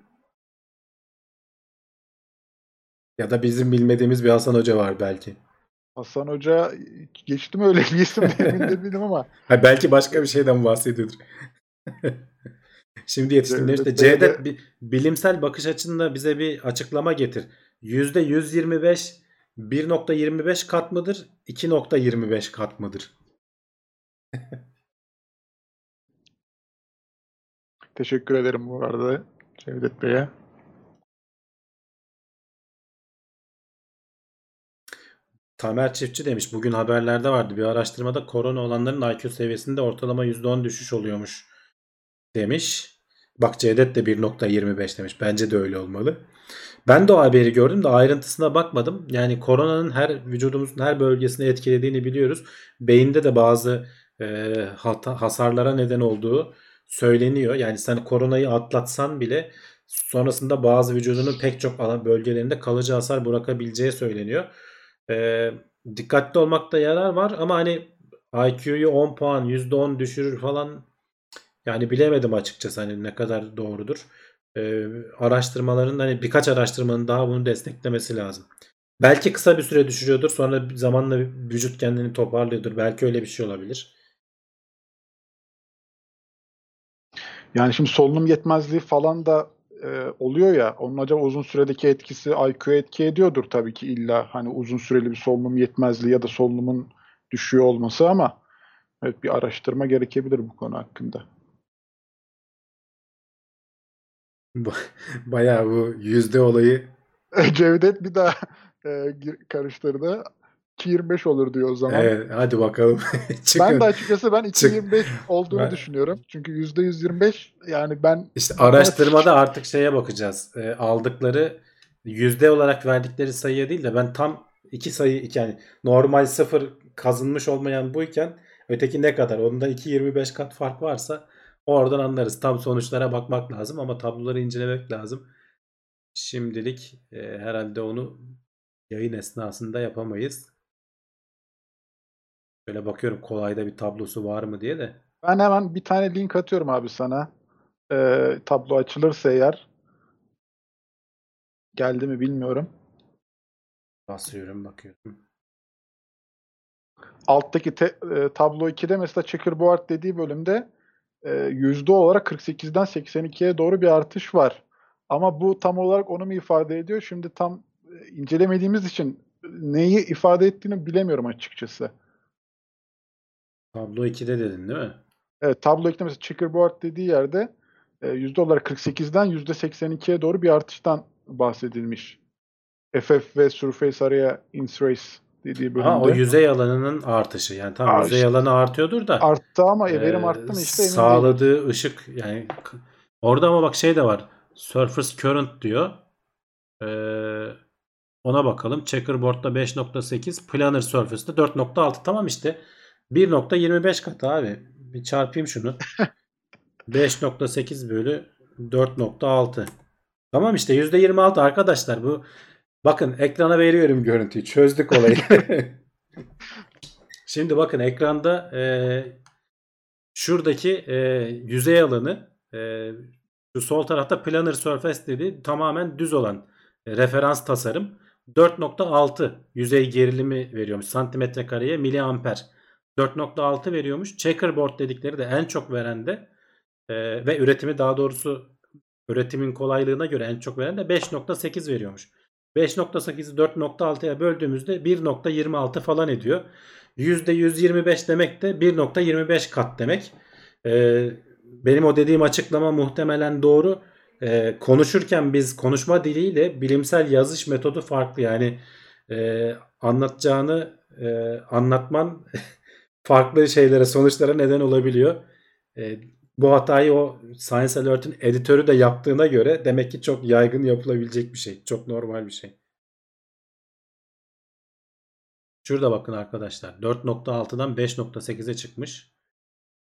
Ya da bizim bilmediğimiz bir Hasan Hoca var belki. Hasan Hoca geçti mi öyle bir isim emin de değilim ama [laughs] Ha, belki başka bir şeyden bahsediyordur. Şimdi yetiştim Cevdet Cevdet de- bi- bilimsel bakış açında bize bir açıklama getir. Yüzde 125 1.25 kat mıdır? 2.25 kat mıdır? [laughs] teşekkür ederim bu arada Cevdet Bey'e. Tamer Çiftçi demiş. Bugün haberlerde vardı. Bir araştırmada korona olanların IQ seviyesinde ortalama %10 düşüş oluyormuş demiş. Bak Cevdet de 1.25 demiş. Bence de öyle olmalı. Ben de o haberi gördüm de ayrıntısına bakmadım. Yani koronanın her vücudumuzun her bölgesini etkilediğini biliyoruz. Beyinde de bazı e, hata- hasarlara neden olduğu söyleniyor. Yani sen koronayı atlatsan bile sonrasında bazı vücudunun pek çok alan bölgelerinde kalıcı hasar bırakabileceği söyleniyor. E, dikkatli olmakta yarar var ama hani IQ'yu 10 puan %10 düşürür falan yani bilemedim açıkçası hani ne kadar doğrudur. Ee, araştırmaların hani birkaç araştırmanın daha bunu desteklemesi lazım. Belki kısa bir süre düşürüyordur sonra zamanla vücut kendini toparlıyordur. Belki öyle bir şey olabilir. Yani şimdi solunum yetmezliği falan da e, oluyor ya onun acaba uzun süredeki etkisi IQ'ya etki ediyordur tabii ki illa hani uzun süreli bir solunum yetmezliği ya da solunumun düşüyor olması ama evet bir araştırma gerekebilir bu konu hakkında. Bayağı bu yüzde olayı [laughs] Cevdet bir daha e, karıştırdı. 2.25 olur diyor o zaman. evet, hadi bakalım. [laughs] Ben de açıkçası ben Çık. 2.25 olduğunu Ben- düşünüyorum. Çünkü %125 yani ben İşte araştırmada artık şeye bakacağız. E, aldıkları yüzde olarak verdikleri sayıya değil de ben tam iki sayı iki yani normal sıfır kazınmış olmayan buyken öteki ne kadar? Ondan 2.25 kat fark varsa oradan anlarız. Tam sonuçlara bakmak lazım ama tabloları incelemek lazım. Şimdilik e, herhalde onu yayın esnasında yapamayız. Şöyle bakıyorum kolayda bir tablosu var mı diye de. ben hemen bir tane link atıyorum abi sana. Ee, tablo açılırsa eğer geldi mi bilmiyorum. Basıyorum bakıyorum. Alttaki te- e, tablo 2'de mesela checkerboard dediği bölümde e, yüzde olarak 48'den 82'ye doğru bir artış var. Ama bu tam olarak onu mu ifade ediyor? Şimdi tam e, incelemediğimiz için neyi ifade ettiğini bilemiyorum açıkçası. Tablo 2'de dedin değil mi? Evet, tablo 2'de mesela checkerboard dediği yerde e, yüzde olarak 48'den yüzde 82'ye doğru bir artıştan bahsedilmiş. FF ve Surface araya Insrace dediği bölümde. Ha, o yüzey alanının artışı. Yani tam Aa, yüzey işte. alanı artıyordur da arttı ama e, verim e, arttı mı işte emin değilim. sağladığı ışık yani orada ama bak şey de var. Surface current diyor. E, Ona bakalım. Checkerboard'da 5.8, Planar Surface'da 4.6. Tamam işte 1.25 kat abi. Bir çarpayım şunu. [laughs] 5.8 bölü 4.6. Tamam işte %26 arkadaşlar bu. Bakın ekrana veriyorum görüntüyü. Çözdük olayı. [laughs] Şimdi bakın ekranda e, şuradaki e, yüzey alanı e, şu sol tarafta planar surface dedi tamamen düz olan e, referans tasarım 4.6 yüzey gerilimi veriyormuş santimetre kareye miliamper 4.6 veriyormuş checkerboard dedikleri de en çok veren de e, ve üretimi daha doğrusu üretimin kolaylığına göre en çok veren de 5.8 veriyormuş. 5.8'i 4.6'ya böldüğümüzde 1.26 falan ediyor. %125 demek de 1.25 kat demek. Ee, benim o dediğim açıklama muhtemelen doğru. Ee, konuşurken biz konuşma diliyle bilimsel yazış metodu farklı. Yani e, anlatacağını e, anlatman [laughs] farklı şeylere, sonuçlara neden olabiliyor. E, bu hatayı o Science Alert'in editörü de yaptığına göre demek ki çok yaygın yapılabilecek bir şey. Çok normal bir şey. Şurada bakın arkadaşlar. 4.6'dan 5.8'e çıkmış.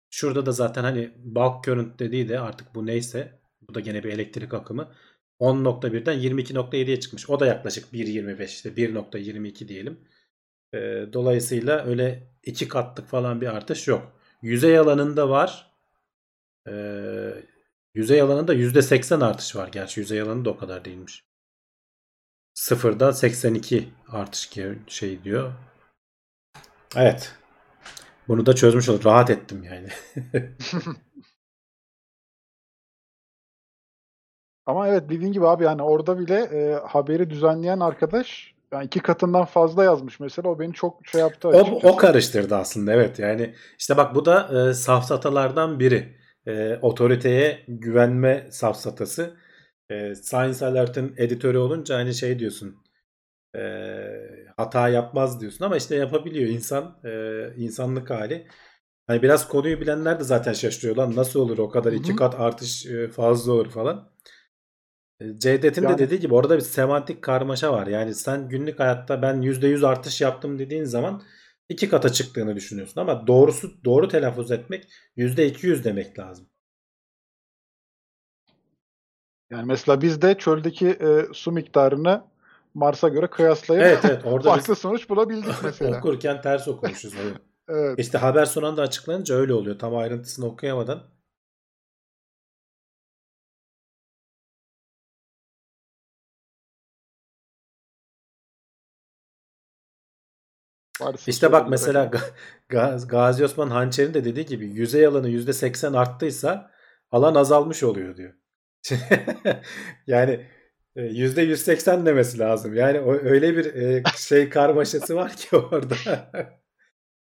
Şurada da zaten hani bulk current dediği de artık bu neyse. Bu da gene bir elektrik akımı. 10.1'den 22.7'ye çıkmış. O da yaklaşık 1.25 işte 1.22 diyelim. Ee, dolayısıyla öyle iki katlık falan bir artış yok. Yüzey alanında var. Ee, yüzey alanında %80 artış var. Gerçi yüzey alanı da o kadar değilmiş. Sıfırdan 82 artış şey diyor. Evet. Bunu da çözmüş olduk. Rahat ettim yani. [laughs] Ama evet dediğin gibi abi yani orada bile e, haberi düzenleyen arkadaş yani iki katından fazla yazmış mesela. O beni çok şey yaptı O, açıkçası. o karıştırdı aslında evet yani işte bak bu da e, safsatalardan biri E, otoriteye güvenme safsatası. E, Science Alert'in editörü olunca hani şey diyorsun e, hata yapmaz diyorsun ama işte yapabiliyor insan e, insanlık hali. Hani biraz konuyu bilenler de zaten şaşırıyor. Lan nasıl olur o kadar iki kat artış e, fazla olur falan. E, Cevdet'in de Yani- dediği gibi orada bir semantik karmaşa var. Yani sen günlük hayatta ben %100 artış yaptım dediğin zaman iki kata çıktığını düşünüyorsun ama doğrusu doğru telaffuz etmek %200 demek lazım. Yani mesela biz de çöldeki e, su miktarını Mars'a göre kıyaslayıp Evet evet [laughs] orada farklı biz sonuç bulabildik [laughs] mesela. okurken ters okumuşuz. Evet. İşte haber son anda açıklanınca öyle oluyor. Tam ayrıntısını okuyamadan. Varsa İşte bak mesela Gazi Osman Hançer'in de dediği gibi yüzey alanı %80 arttıysa alan azalmış oluyor diyor. [laughs] yani e, %180 demesi lazım. Yani öyle bir e, şey karmaşası var ki [laughs] orada.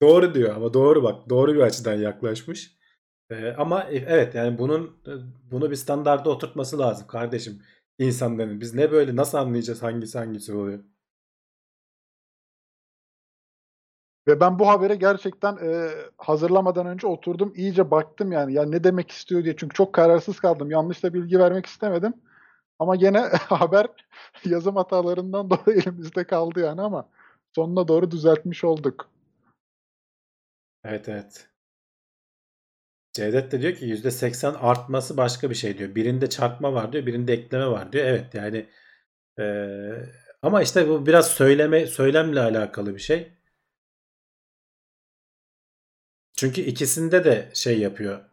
doğru diyor ama doğru bak. Doğru bir açıdan yaklaşmış. E, ama e, evet yani bunun e, bunu bir standarda oturtması lazım kardeşim insanların. Biz ne böyle nasıl anlayacağız hangisi hangisi oluyor? Ve ben bu habere gerçekten e, hazırlamadan önce oturdum iyice baktım yani. Ya ne demek istiyor diye. Çünkü çok kararsız kaldım. Yanlış da bilgi vermek istemedim. Ama gene [laughs] haber yazım hatalarından [laughs] dolayı elimizde kaldı yani ama sonuna doğru düzeltmiş olduk. Evet evet. Cevdet de diyor ki %80 artması başka bir şey diyor. Birinde çarpma var diyor, birinde ekleme var diyor. Evet yani eee, ama işte bu biraz söyleme söylemle alakalı bir şey. Çünkü ikisinde de şey yapıyor.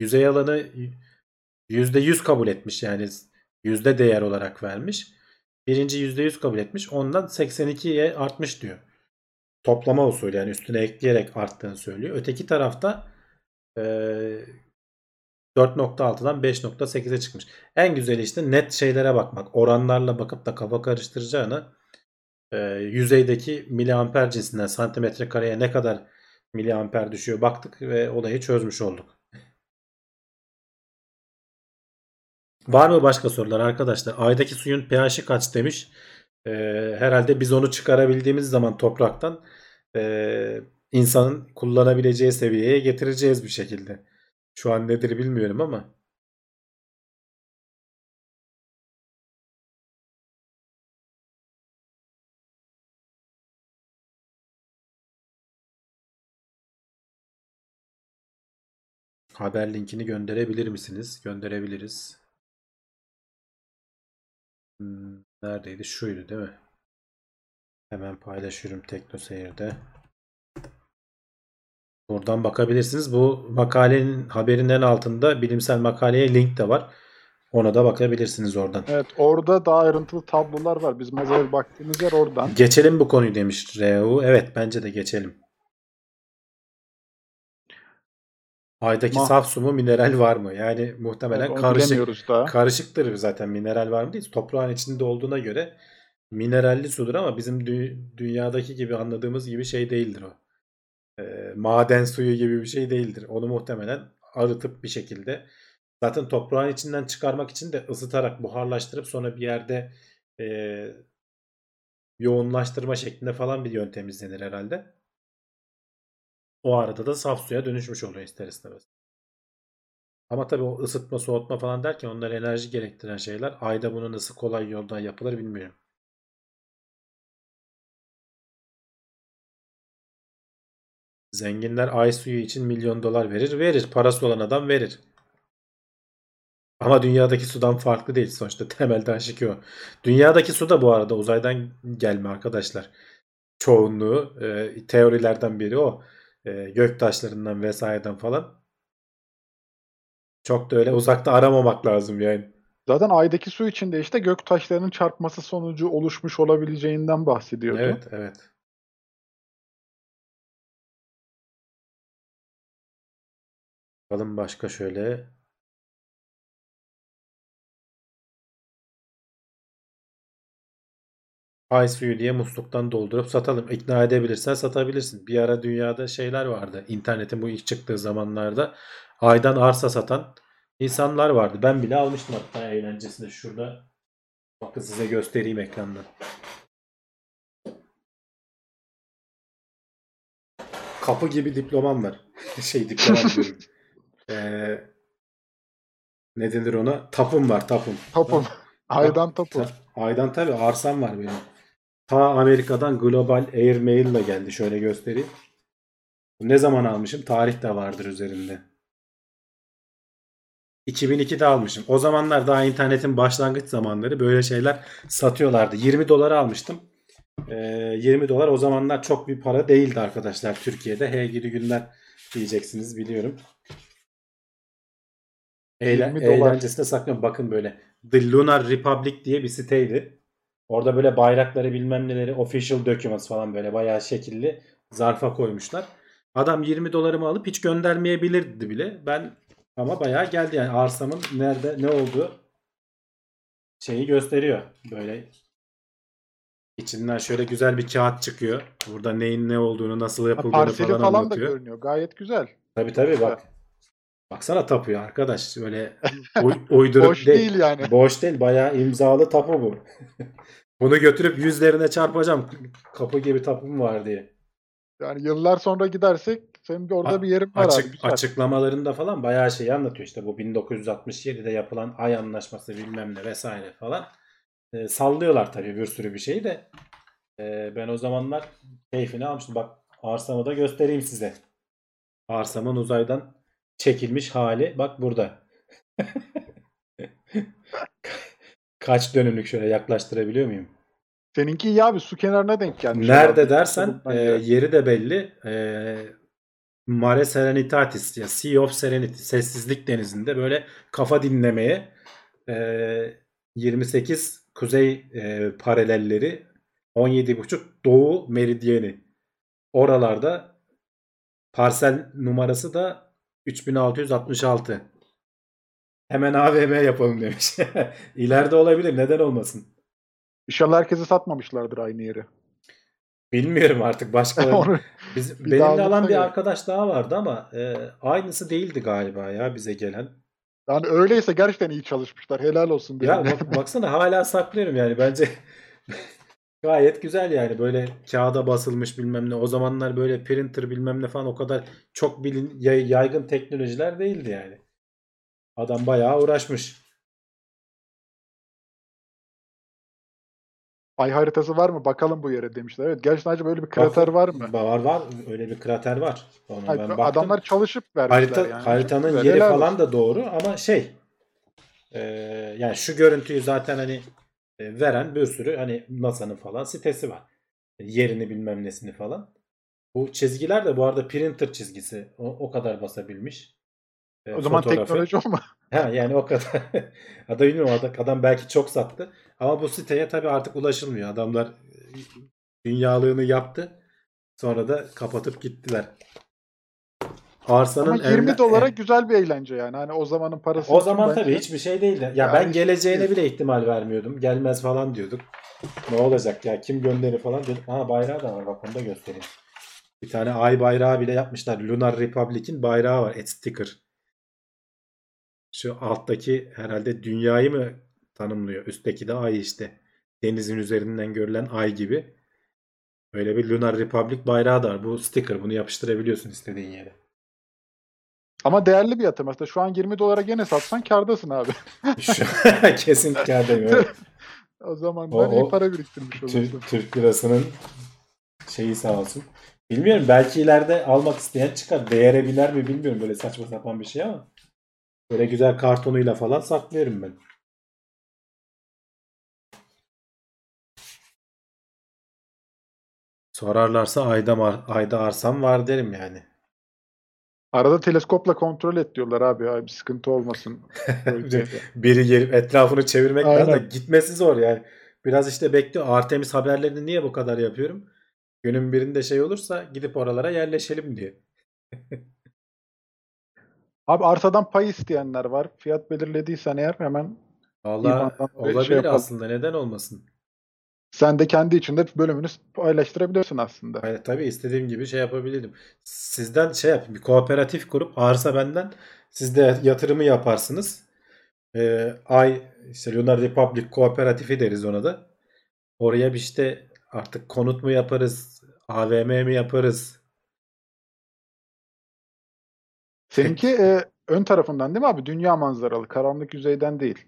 Yüzey alanı %100 kabul etmiş yani yüzde değer olarak vermiş. Birinci %100 kabul etmiş. Ondan 82'ye artmış diyor. Toplama usulü yani üstüne ekleyerek arttığını söylüyor. Öteki tarafta eee 4.6'dan 5.8'e çıkmış. En güzeli işte net şeylere bakmak. Oranlarla bakıp da kafa karıştıracağına e, yüzeydeki miliamper cinsinden santimetre kareye ne kadar miliamper düşüyor baktık ve olayı çözmüş olduk. Var mı başka sorular arkadaşlar? Aydaki suyun pH'i kaç demiş. E, herhalde biz onu çıkarabildiğimiz zaman topraktan e, insanın kullanabileceği seviyeye getireceğiz bir şekilde. Şu an nedir bilmiyorum ama. Haber linkini gönderebilir misiniz? Gönderebiliriz. Hmm, neredeydi? Şuydu değil mi? Hemen paylaşıyorum TeknoSeyir'de. Buradan bakabilirsiniz. Bu makalenin haberin en altında bilimsel makaleye link de var. Ona da bakabilirsiniz oradan. Evet orada daha ayrıntılı tablolar var. Bizim az evvel baktığımız yer oradan. Geçelim bu konuyu demiş Reu. Evet bence de geçelim. Aydaki Ma- saf su mu mineral var mı? Yani muhtemelen Evet, karışık daha. karışıktır zaten mineral var mı değil. Toprağın içinde olduğuna göre mineralli sudur ama bizim dü- dünyadaki gibi anladığımız gibi şey değildir o. Ee, maden suyu gibi bir şey değildir. Onu muhtemelen arıtıp bir şekilde zaten toprağın içinden çıkarmak için de ısıtarak buharlaştırıp sonra bir yerde e, yoğunlaştırma şeklinde falan bir yöntem izlenir herhalde. O arada da saf suya dönüşmüş oluyor ister istemez. Ama tabii o ısıtma, soğutma falan derken onlar enerji gerektiren şeyler. Ayda bunu nasıl kolay yoldan yapılır bilmiyorum. Zenginler ay suyu için milyon dolar verir. Verir. Parası olan adam verir. Ama dünyadaki sudan farklı değil sonuçta. [laughs] Temelde aşikı o. Dünyadaki su da bu arada uzaydan gelme arkadaşlar. Çoğunluğu e, teorilerden biri o. E, göktaşlarından vesaireden falan. Çok da öyle uzakta aramamak lazım yani. Zaten aydaki su içinde işte gök taşlarının çarpması sonucu oluşmuş olabileceğinden bahsediyordu. Evet, evet. Bakalım başka şöyle. Ay suyu diye musluktan doldurup satalım. İkna edebilirsen satabilirsin. Bir ara dünyada şeyler vardı. İnternetin bu ilk çıktığı zamanlarda aydan arsa satan insanlar vardı. Ben bile almıştım hatta eğlencesinde. Şurada bakın size göstereyim ekrandan. Kapı gibi diplomam var. [laughs] şey diplomam diyorum. [laughs] Ee, ne denir ona? Tapum var tapum. Tapum. Aydan tapu. Ta- Aydan tabii arsam var benim. Ta Amerika'dan Global Air Mail ile geldi. Şöyle göstereyim. Ne zaman almışım? Tarih de vardır üzerinde. 2002'de almışım. O zamanlar daha internetin başlangıç zamanları böyle şeyler satıyorlardı. 20 dolara almıştım. Ee, 20 dolar o zamanlar çok bir para değildi arkadaşlar Türkiye'de. Hey gidi günler diyeceksiniz biliyorum. Eğlen, 20 dolar. eğlencesine saklıyorum. Bakın böyle The Lunar Republic diye bir siteydi. Orada böyle bayrakları bilmem neleri official documents falan böyle bayağı şekilli zarfa koymuşlar. Adam 20 dolarımı alıp hiç göndermeyebilirdi bile. Ben ama bayağı geldi yani arsamın nerede ne olduğu şeyi gösteriyor. Böyle içinden şöyle güzel bir kağıt çıkıyor. Burada neyin ne olduğunu, nasıl Ha, yapıldığını Parseli falan, falan, da anlatıyor. görünüyor. Gayet güzel. Tabii tabii bak. Baksana tapuyor arkadaş. Öyle uy- [laughs] uydurup Boş değil yani. Boş değil. Bayağı imzalı tapu bu. [laughs] Bunu götürüp yüzlerine çarpacağım. Kapı gibi tapum var diye. Yani yıllar sonra gidersek senin bir orada A- bir yerin var Açık, abi. Güzel. açıklamalarında falan bayağı şey anlatıyor. İşte bu 1967'de yapılan ay anlaşması bilmem ne vesaire falan. Ee, sallıyorlar tabii bir sürü bir şeyi de. Ee, ben o zamanlar keyfini almıştım. Bak arsamı da göstereyim size. Arsamın uzaydan çekilmiş hali. Bak burada. [laughs] Kaç dönümlük şöyle yaklaştırabiliyor muyum? Seninki iyi abi su kenarına denk gelmiş. Nerede herhalde. dersen e, yeri de belli. E, Mare Serenitatis ya Sea of Serenity sessizlik denizinde böyle kafa dinlemeye e, 28 kuzey e, paralelleri 17,5 doğu meridyeni. Oralarda parsel numarası da 3666. Hemen AVM yapalım demiş. [laughs] İleride olabilir. Neden olmasın? İnşallah herkese satmamışlardır aynı yeri. Bilmiyorum artık başkaları. [laughs] [laughs] Biz, benimle alan bir ya. arkadaş daha vardı ama e, aynısı değildi galiba ya bize gelen. yani öyleyse gerçekten iyi çalışmışlar. Helal olsun. Ya birine. bak, baksana hala saklıyorum yani bence gayet güzel yani böyle kağıda basılmış bilmem ne. O zamanlar böyle printer bilmem ne falan o kadar çok bilin yay- yaygın teknolojiler değildi yani. Adam bayağı uğraşmış. Ay haritası var mı? Bakalım bu yere demişler. Evet gerçekten acaba böyle bir krater Bak- var mı? Var var. Öyle bir krater var. Ona Hayır, ben baktım. adamlar çalışıp vermişler Harita, yani. haritanın Çok yeri. Helal falan olsun. da doğru ama şey e, yani şu görüntüyü zaten hani veren bir sürü hani NASA'nın falan sitesi var. Yerini bilmem nesini falan. Bu çizgiler de bu arada printer çizgisi. O, o kadar basabilmiş. E, O zaman fotoğrafı. teknoloji olma. [laughs] Ha, yani o kadar. [laughs] Adam bilmiyorum adam, adam belki çok sattı. Ama bu siteye tabii artık ulaşılmıyor. Adamlar e, dünyalığını yaptı. Sonra da kapatıp gittiler. Arsanın Ama 20 enle- dolara güzel bir eğlence yani. Hani o zamanın parası. o zaman bence- tabii hiçbir şey değildi. Ya Yani ben hiçbir geleceğine şey bile ihtimal vermiyordum. Gelmez falan diyorduk. Ne olacak ya kim gönderir falan dedim. Ha bayrağı da var bak onu da göstereyim. Bir tane ay bayrağı bile yapmışlar. Lunar Republic'in bayrağı var. Et sticker. Şu alttaki herhalde dünyayı mı tanımlıyor? Üstteki de ay işte. Denizin üzerinden görülen ay gibi. Böyle bir Lunar Republic bayrağı da var. Bu sticker. Bunu yapıştırabiliyorsun istediğin yere. Ama değerli bir yatırım. Aslında şu an 20 dolara gene satsan kardasın abi. [laughs] Kesin kârdayım. Evet. O zaman O- iyi para biriktirmiş olursun. Türk, Türk lirasının şeyi sağ olsun. Bilmiyorum belki ileride almak isteyen çıkar. Değere biner mi bilmiyorum böyle saçma sapan bir şey ama. Böyle güzel kartonuyla falan saklıyorum ben. Sorarlarsa ayda, ayda arsam var derim yani. Arada teleskopla kontrol et diyorlar abi. Ay, bir sıkıntı olmasın. [laughs] Böyle Biri gelip etrafını çevirmek Aynen. gitmesi zor yani. Biraz işte bekliyor. Artemis haberlerini niye bu kadar yapıyorum? Günün birinde şey olursa gidip oralara yerleşelim diye. [laughs] Abi arsadan pay isteyenler var. Fiyat belirlediysen eğer hemen Valla şey olabilir yapalım. aslında. Neden olmasın? Sen de kendi içinde bölümünü paylaştırabilirsin aslında. Yani tabii istediğim gibi şey yapabilirim. Sizden şey yapayım. Bir kooperatif kurup arsa benden. Siz de yatırımı yaparsınız. Ee, ay işte Lunar Republic kooperatifi deriz ona da. Oraya bir işte artık konut mu yaparız? AVM mi yaparız? Seninki e, ön tarafından değil mi abi? Dünya manzaralı. Karanlık yüzeyden değil.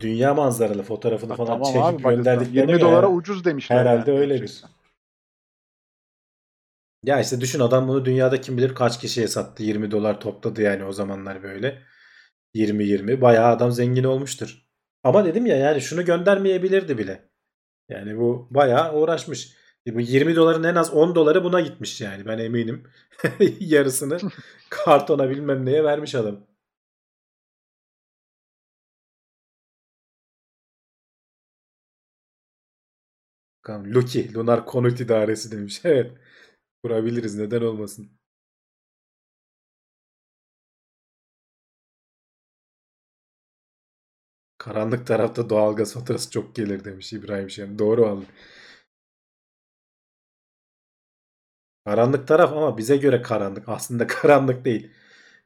Dünya manzaralı fotoğrafını Ha, falan tamam çekip abi. Gönderdiklerine 20 göre dolara ucuz demişler. herhalde yani. öyledir. Ya işte düşün adam bunu dünyada kim bilir kaç kişiye sattı. 20 dolar topladı yani o zamanlar böyle. 20-20 bayağı adam zengin olmuştur. Ama dedim ya yani şunu göndermeyebilirdi bile. Yani bu bayağı uğraşmış. E Bu 20 doların en az 10 doları buna gitmiş yani ben eminim. [laughs] Yarısını [laughs] kartona bilmem neye vermiş adam. Lucky, Lunar Konut İdaresi demiş. [laughs] Evet. Kurabiliriz neden olmasın. Karanlık tarafta doğalgaz faturası çok gelir demiş İbrahim Şen. Doğru vallahi. Karanlık taraf ama bize göre karanlık. Aslında [laughs] karanlık değil.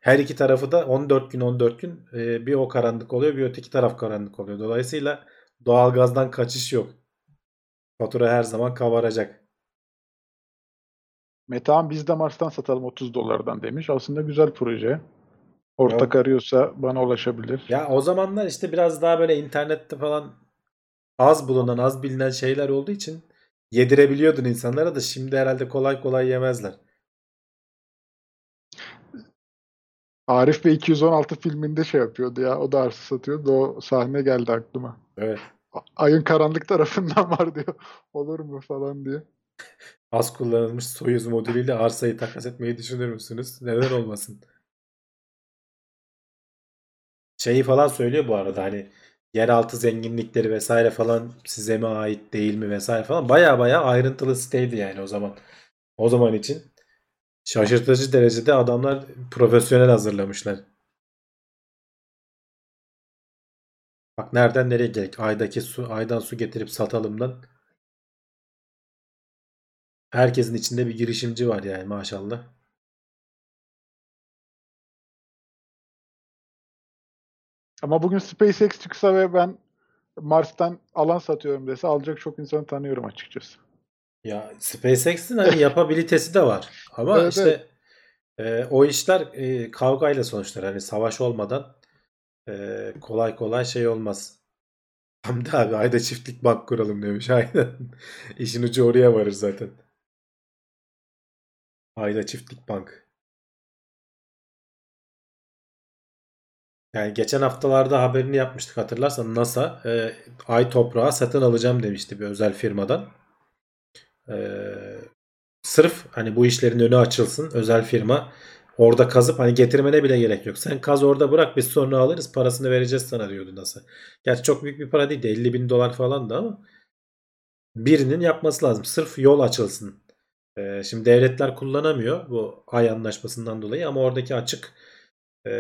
Her iki tarafı da 14 gün 14 gün e, bir o karanlık oluyor bir öteki taraf karanlık oluyor. Dolayısıyla doğalgazdan kaçış yok. Fatura her zaman kabaracak. Metehan biz de Mars'tan satalım 30 dolardan demiş. Aslında güzel proje. Ortak Yok. arıyorsa bana ulaşabilir. Ya o zamanlar işte biraz daha böyle internette falan az bulunan, az bilinen şeyler olduğu için yedirebiliyordun insanlara da şimdi herhalde kolay kolay yemezler. Arif Bey 216 filminde şey yapıyordu ya. O da arsa satıyordu. O sahne geldi aklıma. Evet. Ayın karanlık tarafından [laughs] var diyor. Olur mu falan diye. Az kullanılmış Soyuz modülüyle arsayı takas etmeyi düşünür müsünüz? Neden olmasın? Şeyi falan söylüyor bu arada hani yeraltı zenginlikleri vesaire falan size mi ait değil mi vesaire falan baya baya ayrıntılı siteydi yani o zaman. O zaman için şaşırtıcı derecede adamlar profesyonel hazırlamışlar. Bak nereden nereye geldik? Aydaki su, aydan su getirip satalımdan. Herkesin içinde bir girişimci var yani maşallah. Ama bugün SpaceX çıksa ve ben Mars'tan alan satıyorum dese alacak çok insanı tanıyorum açıkçası. Ya SpaceX'in hani [laughs] yapabilitesi de var. Ama Evet, işte e, o işler e, kavgayla sonuçlar. Hani savaş olmadan e, kolay kolay şey olmaz. [laughs] Hamdi abi ayda çiftlik bank kuralım demiş. [laughs] Aynen. İşin ucu oraya varır zaten. Ayda çiftlik bank. Yani geçen haftalarda haberini yapmıştık hatırlarsan NASA e, ay toprağı satın alacağım demişti bir özel firmadan. E, sırf hani bu işlerin önü açılsın özel firma orada kazıp hani getirmene bile gerek yok. Sen kaz orada bırak biz sonra alırız parasını vereceğiz sana diyordu NASA. Gerçi çok büyük bir para değil 50 bin dolar falan da ama birinin yapması lazım. Sırf yol açılsın. E, şimdi devletler kullanamıyor bu ay anlaşmasından dolayı ama oradaki açık e,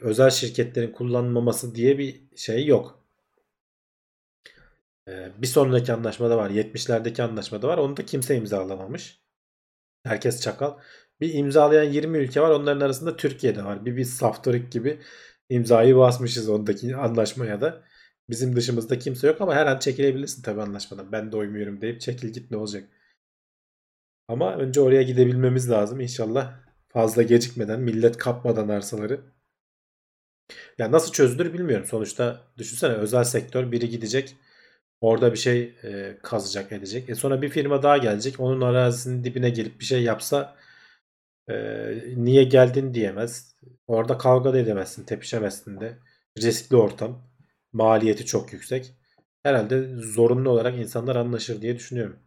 özel şirketlerin kullanmaması diye bir şey yok. E, bir sonraki anlaşmada var. 70'lerdeki anlaşmada var. Onu da kimse imzalamamış. Herkes çakal. Bir imzalayan 20 ülke var. Onların arasında Türkiye'de var. Bir biz saftorik gibi imzayı basmışız ondaki anlaşmaya da. Bizim dışımızda kimse yok ama her an çekilebilirsin tabii anlaşmadan. Ben de uymuyorum deyip çekil git ne olacak. Ama önce oraya gidebilmemiz lazım. İnşallah fazla gecikmeden, millet kapmadan arsaları. Ya nasıl çözülür bilmiyorum. Sonuçta düşünsene özel sektör biri gidecek. Orada bir şey e, kazacak edecek. E sonra bir firma daha gelecek. Onun arazisinin dibine gelip bir şey yapsa e, niye geldin diyemez. Orada kavga da edemezsin. Tepişemezsin de. Riskli ortam. Maliyeti çok yüksek. Herhalde zorunlu olarak insanlar anlaşır diye düşünüyorum.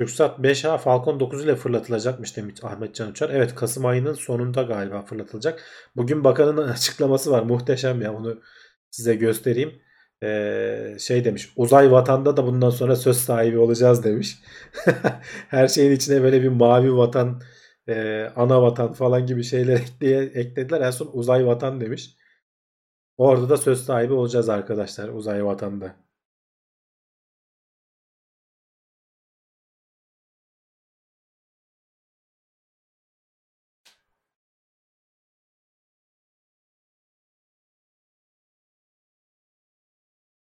TürkSat 5A Falcon 9 ile fırlatılacakmış demiş Ahmet Can Uçar. Evet Kasım ayının sonunda galiba fırlatılacak. Bugün bakanın [laughs] açıklaması var. Muhteşem ya onu size göstereyim. Ee, şey demiş uzay vatanda da bundan sonra söz sahibi olacağız demiş. [laughs] Her şeyin içine böyle bir mavi vatan e, ana vatan falan gibi şeyler [laughs] ekleye, eklediler. En son uzay vatan demiş. Orada da söz sahibi olacağız arkadaşlar uzay vatanda.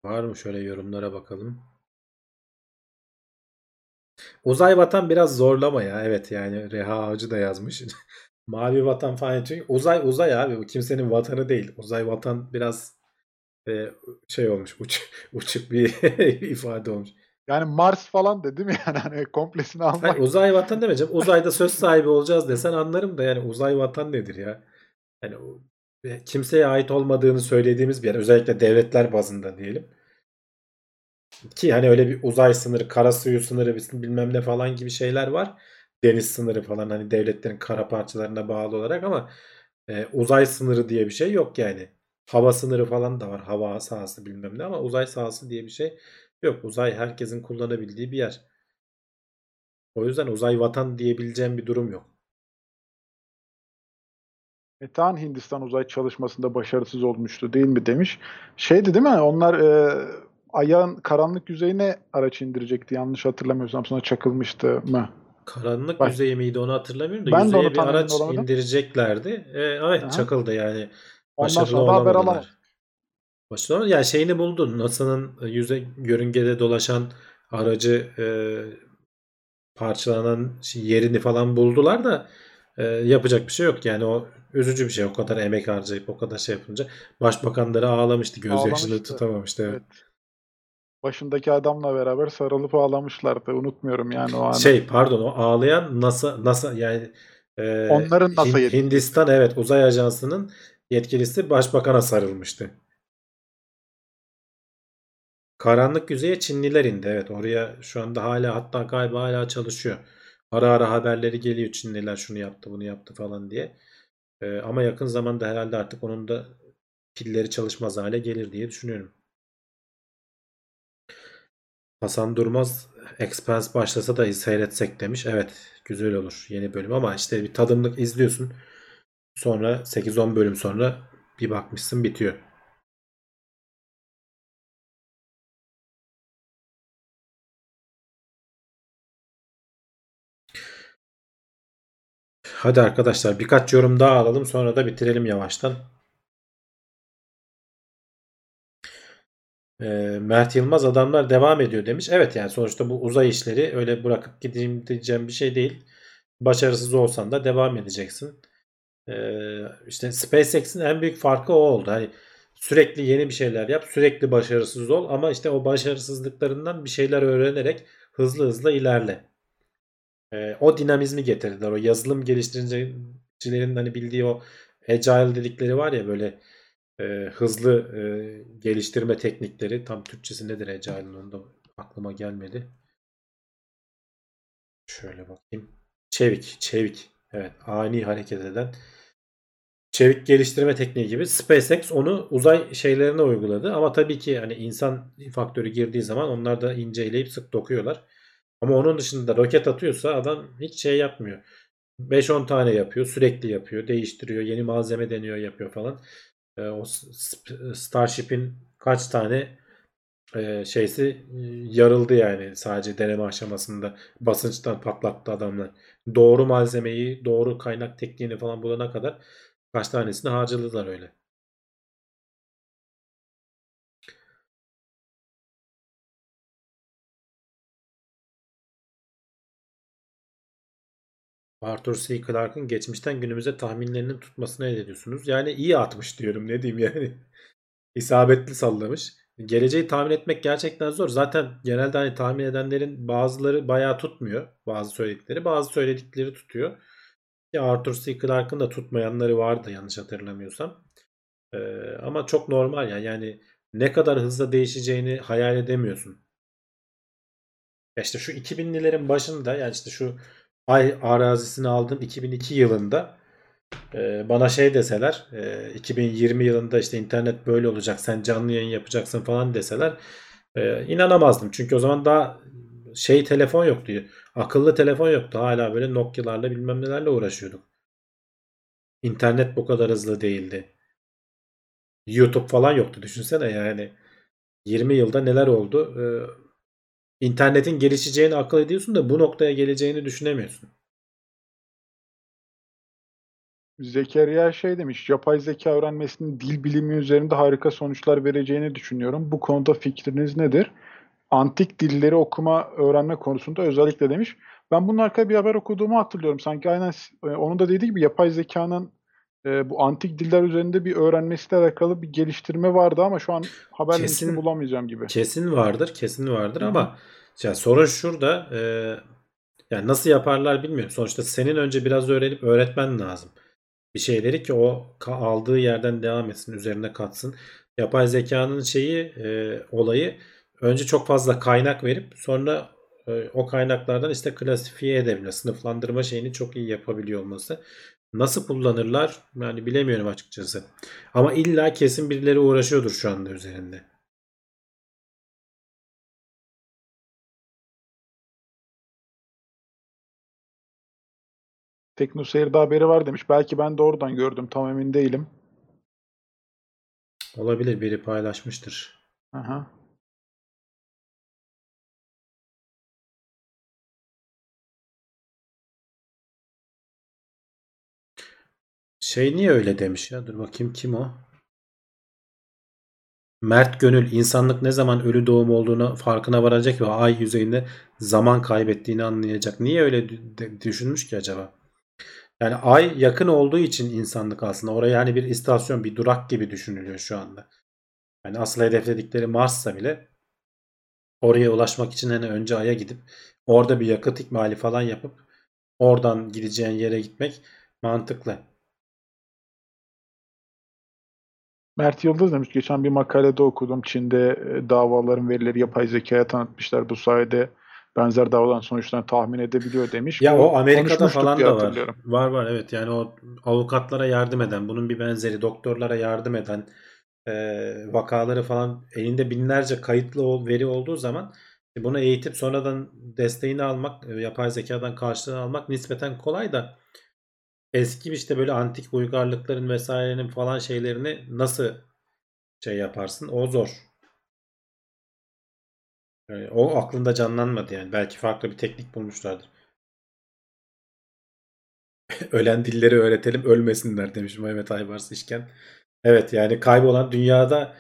Var mı şöyle yorumlara bakalım. Uzay vatan biraz zorlama ya. Evet yani Reha Avcı da yazmış. [laughs] Mavi vatan falan. Çünkü uzay uzay abi. Bu kimsenin vatanı değil. Uzay vatan biraz e, şey olmuş. Uç, [laughs] uçuk bir [laughs] ifade olmuş. Yani Mars falan da değil mi? Yani hani komplesini almak. Hayır, uzay vatan demeyeceğim. Uzayda söz sahibi olacağız desen anlarım da yani uzay vatan nedir ya? Yani kimseye ait olmadığını söylediğimiz bir yer. Özellikle devletler bazında diyelim. Ki hani öyle bir uzay sınırı, kara suyu sınırı bilmem ne falan gibi şeyler var. Deniz sınırı falan hani devletlerin kara parçalarına bağlı olarak ama e, uzay sınırı diye bir şey yok yani. Hava sınırı falan da var. Hava sahası bilmem ne ama uzay sahası diye bir şey yok. Uzay herkesin kullanabildiği bir yer. O yüzden uzay vatan diyebileceğim bir durum yok. Metehan Hindistan uzay çalışmasında başarısız olmuştu değil mi demiş. Şeydi değil mi? Onlar e, ayağın karanlık yüzeyine araç indirecekti yanlış hatırlamıyorsam sonra çakılmıştı mı? Karanlık Bak- yüzeyi miydi onu hatırlamıyorum da Ben yüzeye onu bir araç olamadım. indireceklerdi. E, evet Aha. çakıldı yani. Ondan Başarılı sonra da haber alamadım. Başarılı. Yani şeyini buldu. NASA'nın yüze yörüngede dolaşan aracı e, parçalanan şey- yerini falan buldular da e, yapacak bir şey yok. Yani o üzücü bir şey. O kadar emek harcayıp o kadar şey yapınca başbakanları ağlamıştı. Gözyaşını Ağlamıştı. tutamamıştı. Evet. Evet. Başındaki adamla beraber sarılıp ağlamışlardı. Unutmuyorum yani o anı. Şey pardon o ağlayan NASA NASA yani e, Onların NASA Hin-. Hindistan evet uzay ajansının yetkilisi başbakana sarılmıştı. Karanlık yüzeye Çinliler indi. Evet oraya şu anda hala hatta galiba hala çalışıyor. Ara ara haberleri geliyor Çinliler şunu yaptı bunu yaptı falan diye. E, ama yakın zamanda herhalde artık onun da pilleri çalışmaz hale gelir diye düşünüyorum. Hasan Durmaz Expanse başlasa da seyretsek demiş. Evet güzel olur yeni bölüm ama işte bir tadımlık izliyorsun. Sonra 8-10 bölüm sonra bir bakmışsın bitiyor. Hadi arkadaşlar birkaç yorum daha alalım sonra da bitirelim yavaştan. E, Mert Yılmaz adamlar devam ediyor demiş. Evet yani sonuçta bu uzay işleri öyle bırakıp gideyim diyeceğim bir şey değil. Başarısız olsan da devam edeceksin. E, işte SpaceX'in en büyük farkı o oldu. Hani Sürekli yeni bir şeyler yap, sürekli başarısız ol ama işte o başarısızlıklarından bir şeyler öğrenerek hızlı hızlı ilerle. Ee, o dinamizmi getirdiler. O yazılım geliştiricilerin hani bildiği o agile dedikleri var ya böyle e, hızlı e, geliştirme teknikleri. Tam Türkçesi nedir agile'ın onu da aklıma gelmedi. Şöyle bakayım. Çevik, çevik. Evet, ani hareket eden çevik geliştirme tekniği gibi SpaceX onu uzay şeylerine uyguladı. Ama tabii ki hani insan faktörü girdiği zaman onlar da inceleyip sık dokuyorlar. Ama onun dışında roket atıyorsa adam hiç şey yapmıyor. 5-10 tane yapıyor, sürekli yapıyor, değiştiriyor, yeni malzeme deniyor, yapıyor falan. Ee, o Starship'in kaç tane e, şeysi e, yarıldı yani sadece deneme aşamasında basınçtan patlattı adamlar. Doğru malzemeyi, doğru kaynak tekniğini falan bulana kadar kaç tanesini harcadılar öyle. Arthur C. Clarke'ın geçmişten günümüze tahminlerinin tutmasına ne diyorsunuz? Yani iyi atmış diyorum ne diyeyim yani. [laughs] İsabetli sallamış. Geleceği tahmin etmek gerçekten zor. Zaten genelde hani tahmin edenlerin bazıları bayağı tutmuyor. Bazı söyledikleri. Bazı söyledikleri tutuyor. Ki Arthur C. Clarke'ın da tutmayanları vardı yanlış hatırlamıyorsam. Ee, ama çok normal ya. Yani ne kadar hızlı değişeceğini hayal edemiyorsun. Ya işte şu 2000'lilerin başında yani işte şu ay arazisini aldığın 2002 yılında e, bana şey deseler e, 2020 yılında işte internet böyle olacak sen canlı yayın yapacaksın falan deseler e, inanamazdım. Çünkü o zaman daha şey telefon yoktu. Akıllı telefon yoktu. Hala böyle Nokia'larla bilmem nelerle uğraşıyorduk. İnternet bu kadar hızlı değildi. YouTube falan yoktu düşünsene yani. 20 yılda neler oldu? Ee, internetin gelişeceğini akıl ediyorsun da bu noktaya geleceğini düşünemiyorsun. Zekeriya şey demiş, yapay zeka öğrenmesinin dil bilimi üzerinde harika sonuçlar vereceğini düşünüyorum. Bu konuda fikriniz nedir? Antik dilleri okuma, öğrenme konusunda özellikle demiş. Ben bunun hakkında bir haber okuduğumu hatırlıyorum. Sanki aynen e, onun da dediği gibi yapay zekanın e, bu antik diller üzerinde bir öğrenmesiyle alakalı bir geliştirme vardı ama şu an haber Kesin- bulamayacağım gibi. Kesin vardır, kesin vardır Hı ama ya sorun şurada e, yani nasıl yaparlar bilmiyorum. Sonuçta senin önce biraz öğrenip öğretmen lazım. Bir şeyleri ki o aldığı yerden devam etsin, üzerine katsın. Yapay zekanın şeyi, e, olayı önce çok fazla kaynak verip sonra e, o kaynaklardan işte klasifiye edebiliyor. Sınıflandırma şeyini çok iyi yapabiliyor olması. Nasıl kullanırlar? Yani bilemiyorum açıkçası. Ama illa kesin birileri uğraşıyordur şu anda üzerinde. Tekno Seyir'de haberi var demiş. Belki ben de oradan gördüm. Tam emin değilim. Olabilir biri paylaşmıştır. Aha. Şey niye öyle demiş ya? Dur bakayım kim o? Mert Gönül insanlık ne zaman ölü doğum olduğunu farkına varacak ve ay yüzeyinde zaman kaybettiğini anlayacak. Niye öyle düşünmüş ki acaba? Yani ay yakın olduğu için insanlık aslında oraya hani bir istasyon, bir durak gibi düşünülüyor şu anda. Yani asıl hedefledikleri Mars'sa bile oraya ulaşmak için hani önce aya gidip orada bir yakıt ikmali falan yapıp oradan gideceğin yere gitmek mantıklı. Mert Yıldız demiş. Geçen bir makalede okudum. Çin'de e, davaların verileri yapay zekaya tanıtmışlar. Bu sayede benzer davaların sonuçlarını tahmin edebiliyor demiş. Ya Bu o Amerika'da falan da var. Var var evet yani o avukatlara yardım eden, bunun bir benzeri doktorlara yardım eden e, vakaları falan elinde binlerce kayıtlı veri olduğu zaman e, bunu eğitip sonradan desteğini almak, e, yapay zekadan karşılığını almak nispeten kolay da eski işte böyle antik uygarlıkların vesairenin falan şeylerini nasıl şey yaparsın? O zor. Yani o aklında canlanmadı yani. Belki farklı bir teknik bulmuşlardır. [laughs] Ölen dilleri öğretelim ölmesinler demiş Mehmet Aybars İşken. Evet yani kaybolan dünyada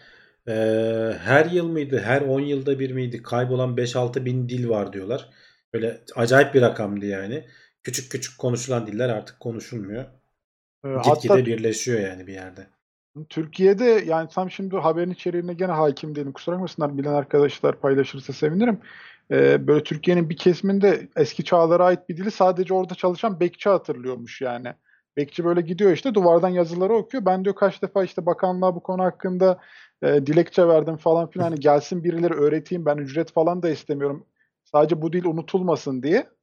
e, her yıl mıydı her 10 yılda bir miydi kaybolan 5-6 bin dil var diyorlar. Böyle acayip bir rakamdı yani. Küçük küçük konuşulan diller artık konuşulmuyor. E, Gitgide hatta birleşiyor yani bir yerde. Türkiye'de yani tam şimdi haberin içeriğine gene hakim değilim. Kusura bakmasınlar bilen arkadaşlar paylaşırsa sevinirim. Ee, böyle Türkiye'nin bir kesiminde eski çağlara ait bir dili sadece orada çalışan bekçi hatırlıyormuş yani. Bekçi böyle gidiyor işte duvardan yazıları okuyor. Ben diyor kaç defa işte bakanlığa bu konu hakkında e, dilekçe verdim falan filan. Hani [laughs] gelsin birileri öğreteyim ben ücret falan da istemiyorum. Sadece bu dil unutulmasın diye.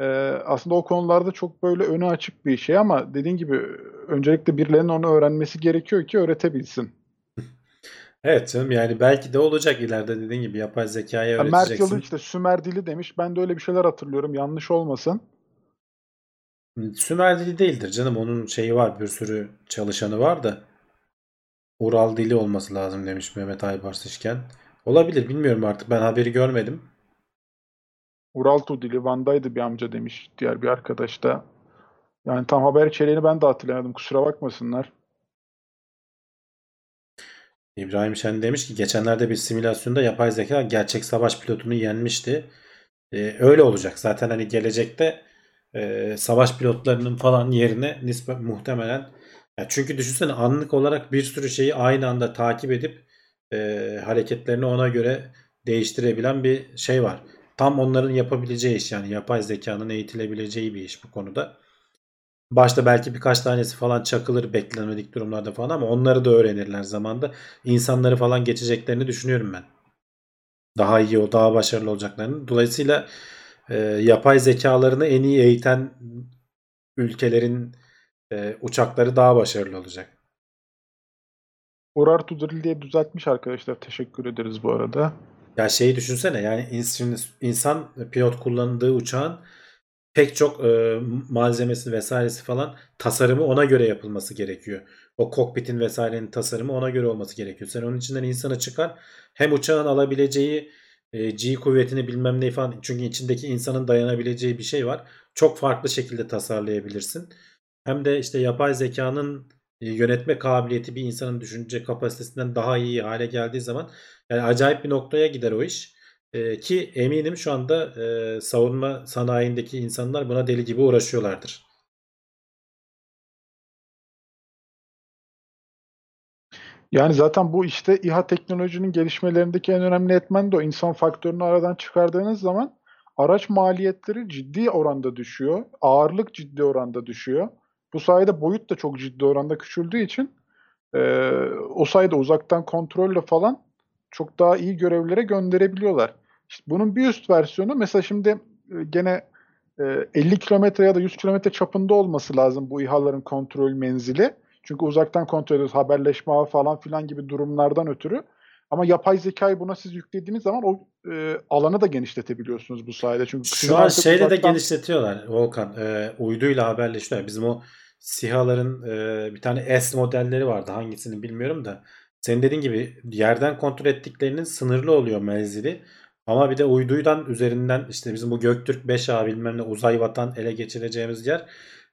Ee, aslında o konularda çok böyle önü açık bir şey ama dediğin gibi öncelikle birilerinin onu öğrenmesi gerekiyor ki öğretebilsin. Evet canım yani belki de olacak ileride dediğin gibi yapay zekayı Ya Mert öğreteceksin. Yalın işte Sümer dili demiş. Ben de öyle bir şeyler hatırlıyorum. Yanlış olmasın. Sümer dili değildir canım. Onun şeyi var. Bir sürü çalışanı var da. Ural dili olması lazım demiş Mehmet Aybars. Olabilir bilmiyorum artık. Ben haberi görmedim. Uraltu dili Van'daydı bir amca demiş diğer bir arkadaş da. Yani tam haber içeriğini ben de hatırlayamadım. Kusura bakmasınlar. İbrahim Şen demiş ki geçenlerde bir simülasyonda yapay zeka gerçek savaş pilotunu yenmişti. Ee, öyle olacak. Zaten hani gelecekte e, savaş pilotlarının falan yerine nispet muhtemelen ya çünkü düşünsene anlık olarak bir sürü şeyi aynı anda takip edip e, hareketlerini ona göre değiştirebilen bir şey var. Tam onların yapabileceği iş yani yapay zekanın eğitilebileceği bir iş bu konuda. Başta belki birkaç tanesi falan çakılır beklenmedik durumlarda falan ama onları da öğrenirler zamanda. İnsanları falan geçeceklerini düşünüyorum ben. Daha iyi o daha başarılı olacaklarını. Dolayısıyla e, yapay zekalarını en iyi eğiten ülkelerin e, uçakları daha başarılı olacak. Urartu dili diye düzeltmiş arkadaşlar. Teşekkür ederiz bu arada. Ya şeyi düşünsene yani ins- insan pilot kullandığı uçağın pek çok e, malzemesi vesairesi falan tasarımı ona göre yapılması gerekiyor. O kokpitin vesairenin tasarımı ona göre olması gerekiyor. Sen onun içinden insanı çıkar hem uçağın alabileceği e, G kuvvetini bilmem ne falan çünkü içindeki insanın dayanabileceği bir şey var. Çok farklı şekilde tasarlayabilirsin. Hem de işte yapay zekanın e, yönetme kabiliyeti bir insanın düşünce kapasitesinden daha iyi hale geldiği zaman yani acayip bir noktaya gider o iş. Ee, ki eminim şu anda e, savunma sanayindeki insanlar buna deli gibi uğraşıyorlardır. Yani zaten bu işte İHA teknolojinin gelişmelerindeki en önemli etmen de o. İnsan faktörünü aradan çıkardığınız zaman araç maliyetleri ciddi oranda düşüyor. Ağırlık ciddi oranda düşüyor. Bu sayede boyut da çok ciddi oranda küçüldüğü için e, o sayede uzaktan kontrolle falan çok daha iyi görevlere gönderebiliyorlar. İşte bunun bir üst versiyonu mesela şimdi e, gene e, 50 kilometre ya da 100 kilometre çapında olması lazım bu İHA'ların kontrol menzili. Çünkü uzaktan kontrol ediyoruz. Haberleşme falan filan gibi durumlardan ötürü. Ama yapay zekayı buna siz yüklediğiniz zaman o e, alanı da genişletebiliyorsunuz bu sayede. Çünkü Şu an şeyle de uzaktan- genişletiyorlar Volkan. E, uyduyla haberleşiyorlar. Bizim o SİHA'ların e, bir tane S modelleri vardı. Hangisini bilmiyorum da. Senin dediğin gibi yerden kontrol ettiklerinin sınırlı oluyor menzili. Ama bir de uyduydan üzerinden işte bizim bu Göktürk 5A bilmem ne uzay vatan ele geçireceğimiz yer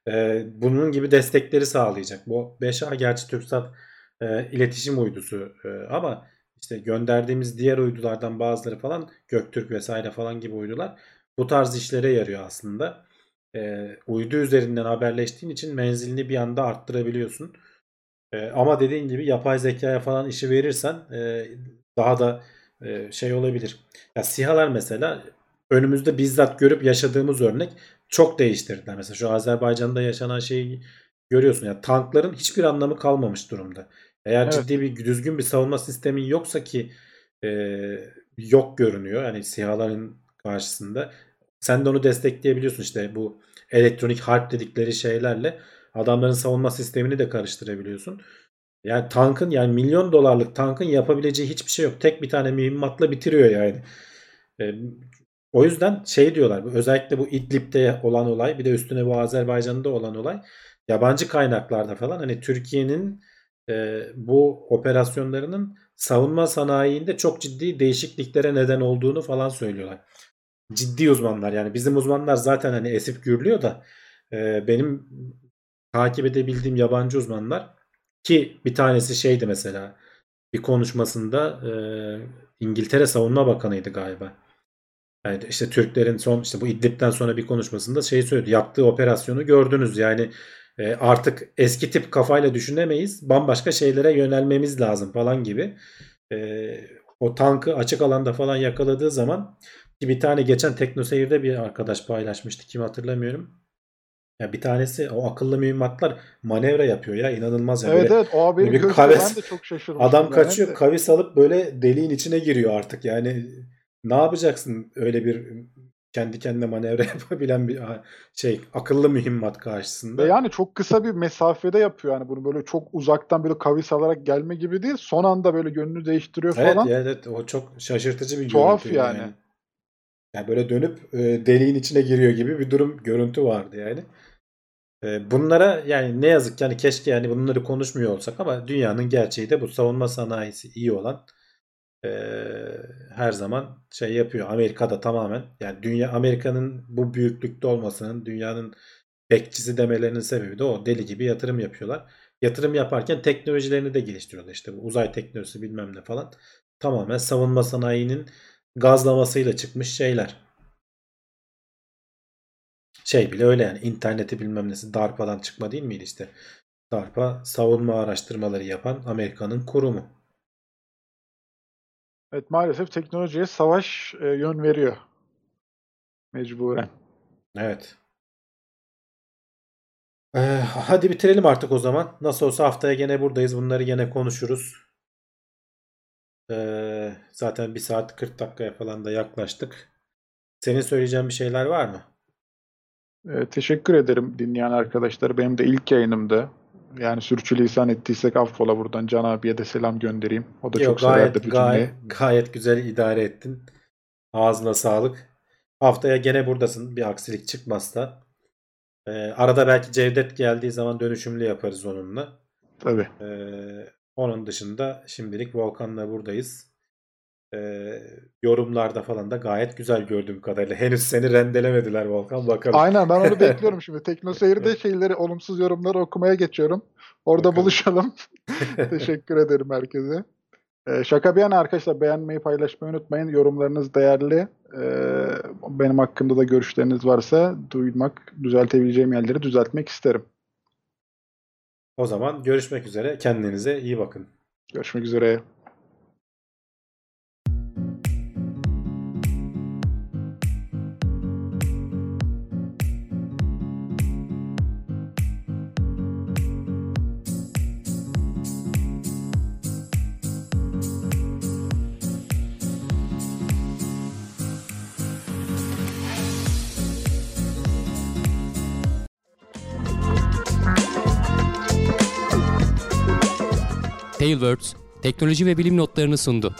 e, bunun gibi destekleri sağlayacak. Bu 5A gerçi TürkSat e, iletişim uydusu e, ama işte gönderdiğimiz diğer uydulardan bazıları falan Göktürk vesaire falan gibi uydular bu tarz işlere yarıyor aslında. E, uydu üzerinden haberleştiğin için menzilini bir anda arttırabiliyorsun. E, ama dediğin gibi yapay zekaya falan işi verirsen e, daha da e, şey olabilir. Ya SİHA'lar mesela önümüzde bizzat görüp yaşadığımız örnek çok değiştirdiler. Mesela şu Azerbaycan'da yaşanan şeyi görüyorsun. Ya tankların hiçbir anlamı kalmamış durumda. Eğer Evet. ciddi bir düzgün bir savunma sistemin yoksa ki e, yok görünüyor. Yani SİHA'ların karşısında. Sen de onu destekleyebiliyorsun işte bu elektronik harp dedikleri şeylerle adamların savunma sistemini de karıştırabiliyorsun. Yani tankın yani milyon dolarlık tankın yapabileceği hiçbir şey yok. Tek bir tane mühimmatla bitiriyor yani. E, o yüzden şey diyorlar. Özellikle bu İdlib'de olan olay bir de üstüne bu Azerbaycan'da olan olay yabancı kaynaklarda falan hani Türkiye'nin e, bu operasyonlarının savunma sanayinde çok ciddi değişikliklere neden olduğunu falan söylüyorlar. Ciddi uzmanlar yani bizim uzmanlar zaten hani esip gürlüyor da e, benim takip edebildiğim yabancı uzmanlar ki bir tanesi şeydi mesela bir konuşmasında e, İngiltere Savunma Bakanıydı galiba. Yani işte Türklerin son işte bu İdlib'den sonra bir konuşmasında şey söyledi. Yaptığı operasyonu gördünüz. Yani e, artık eski tip kafayla düşünemeyiz. Bambaşka şeylere yönelmemiz lazım falan gibi. E, o tankı açık alanda falan yakaladığı zaman ki bir tane geçen Teknoseyir'de bir arkadaş paylaşmıştı. Kim hatırlamıyorum. Ya bir tanesi o akıllı mühimmatlar manevra yapıyor ya inanılmaz ya. Evet Böyle evet o haberi bir kaves- ben de çok şaşırmıştım. Adam yani kaçıyor de. kavis alıp böyle deliğin içine giriyor artık yani ne yapacaksın öyle bir kendi kendine manevra [laughs] yapabilen bir şey akıllı mühimmat karşısında. Ve yani çok kısa bir mesafede yapıyor yani bunu böyle çok uzaktan böyle kavis alarak gelme gibi değil. Son anda böyle yönünü değiştiriyor Evet, falan. evet, evet o çok şaşırtıcı bir Tuhaf görüntü yani. Yani böyle dönüp e, deliğin içine giriyor gibi bir durum görüntü vardı yani. E, bunlara yani ne yazık ki yani keşke yani bunları konuşmuyor olsak ama dünyanın gerçeği de bu savunma sanayisi iyi olan e, her zaman şey yapıyor. Amerika'da tamamen yani dünya Amerika'nın bu büyüklükte olmasının dünyanın bekçisi demelerinin sebebi de o. Deli gibi yatırım yapıyorlar. Yatırım yaparken teknolojilerini de geliştiriyorlar. İşte bu uzay teknolojisi bilmem ne falan. Tamamen savunma sanayinin gazlamasıyla çıkmış şeyler. Şey bile öyle yani interneti bilmem nesi DARPA'dan çıkma değil miydi işte. DARPA savunma araştırmaları yapan Amerika'nın kurumu. Evet maalesef teknolojiye savaş e, yön veriyor. Mecburen. Evet. Ee, hadi bitirelim artık o zaman. Nasıl olsa haftaya gene buradayız. Bunları gene konuşuruz. Ee, zaten 1 saat 40 dakikaya falan da yaklaştık. Senin söyleyeceğin bir şeyler var mı? E, teşekkür ederim dinleyen arkadaşlar. Benim de ilk yayınımdı. Yani sürçülisan ettiysek affola buradan Can abiye de selam göndereyim. O da Yok, çok severdi gayet, bu gayet, cümleyi. gayet güzel idare ettin. Ağzına sağlık. Haftaya gene buradasın bir aksilik çıkmazsa. Ee, arada belki Cevdet geldiği zaman dönüşümlü yaparız onunla. Tabii. Ee, onun dışında şimdilik Volkan'la buradayız. Ee, yorumlarda falan da gayet güzel gördüğüm kadarıyla. Henüz seni rendelemediler Volkan bakalım. Aynen ben onu bekliyorum [laughs] şimdi. Teknoseyir'de şeyleri, olumsuz yorumları okumaya geçiyorum. Orada Bakalım. buluşalım. [laughs] Teşekkür ederim herkese. Ee, şaka bir yana arkadaşlar beğenmeyi paylaşmayı unutmayın. Yorumlarınız değerli. Ee, benim hakkımda da görüşleriniz varsa duymak, düzeltebileceğim yerleri düzeltmek isterim. O zaman görüşmek üzere. Kendinize iyi bakın. Görüşmek üzere. Tailwords teknoloji ve bilim notlarını sundu.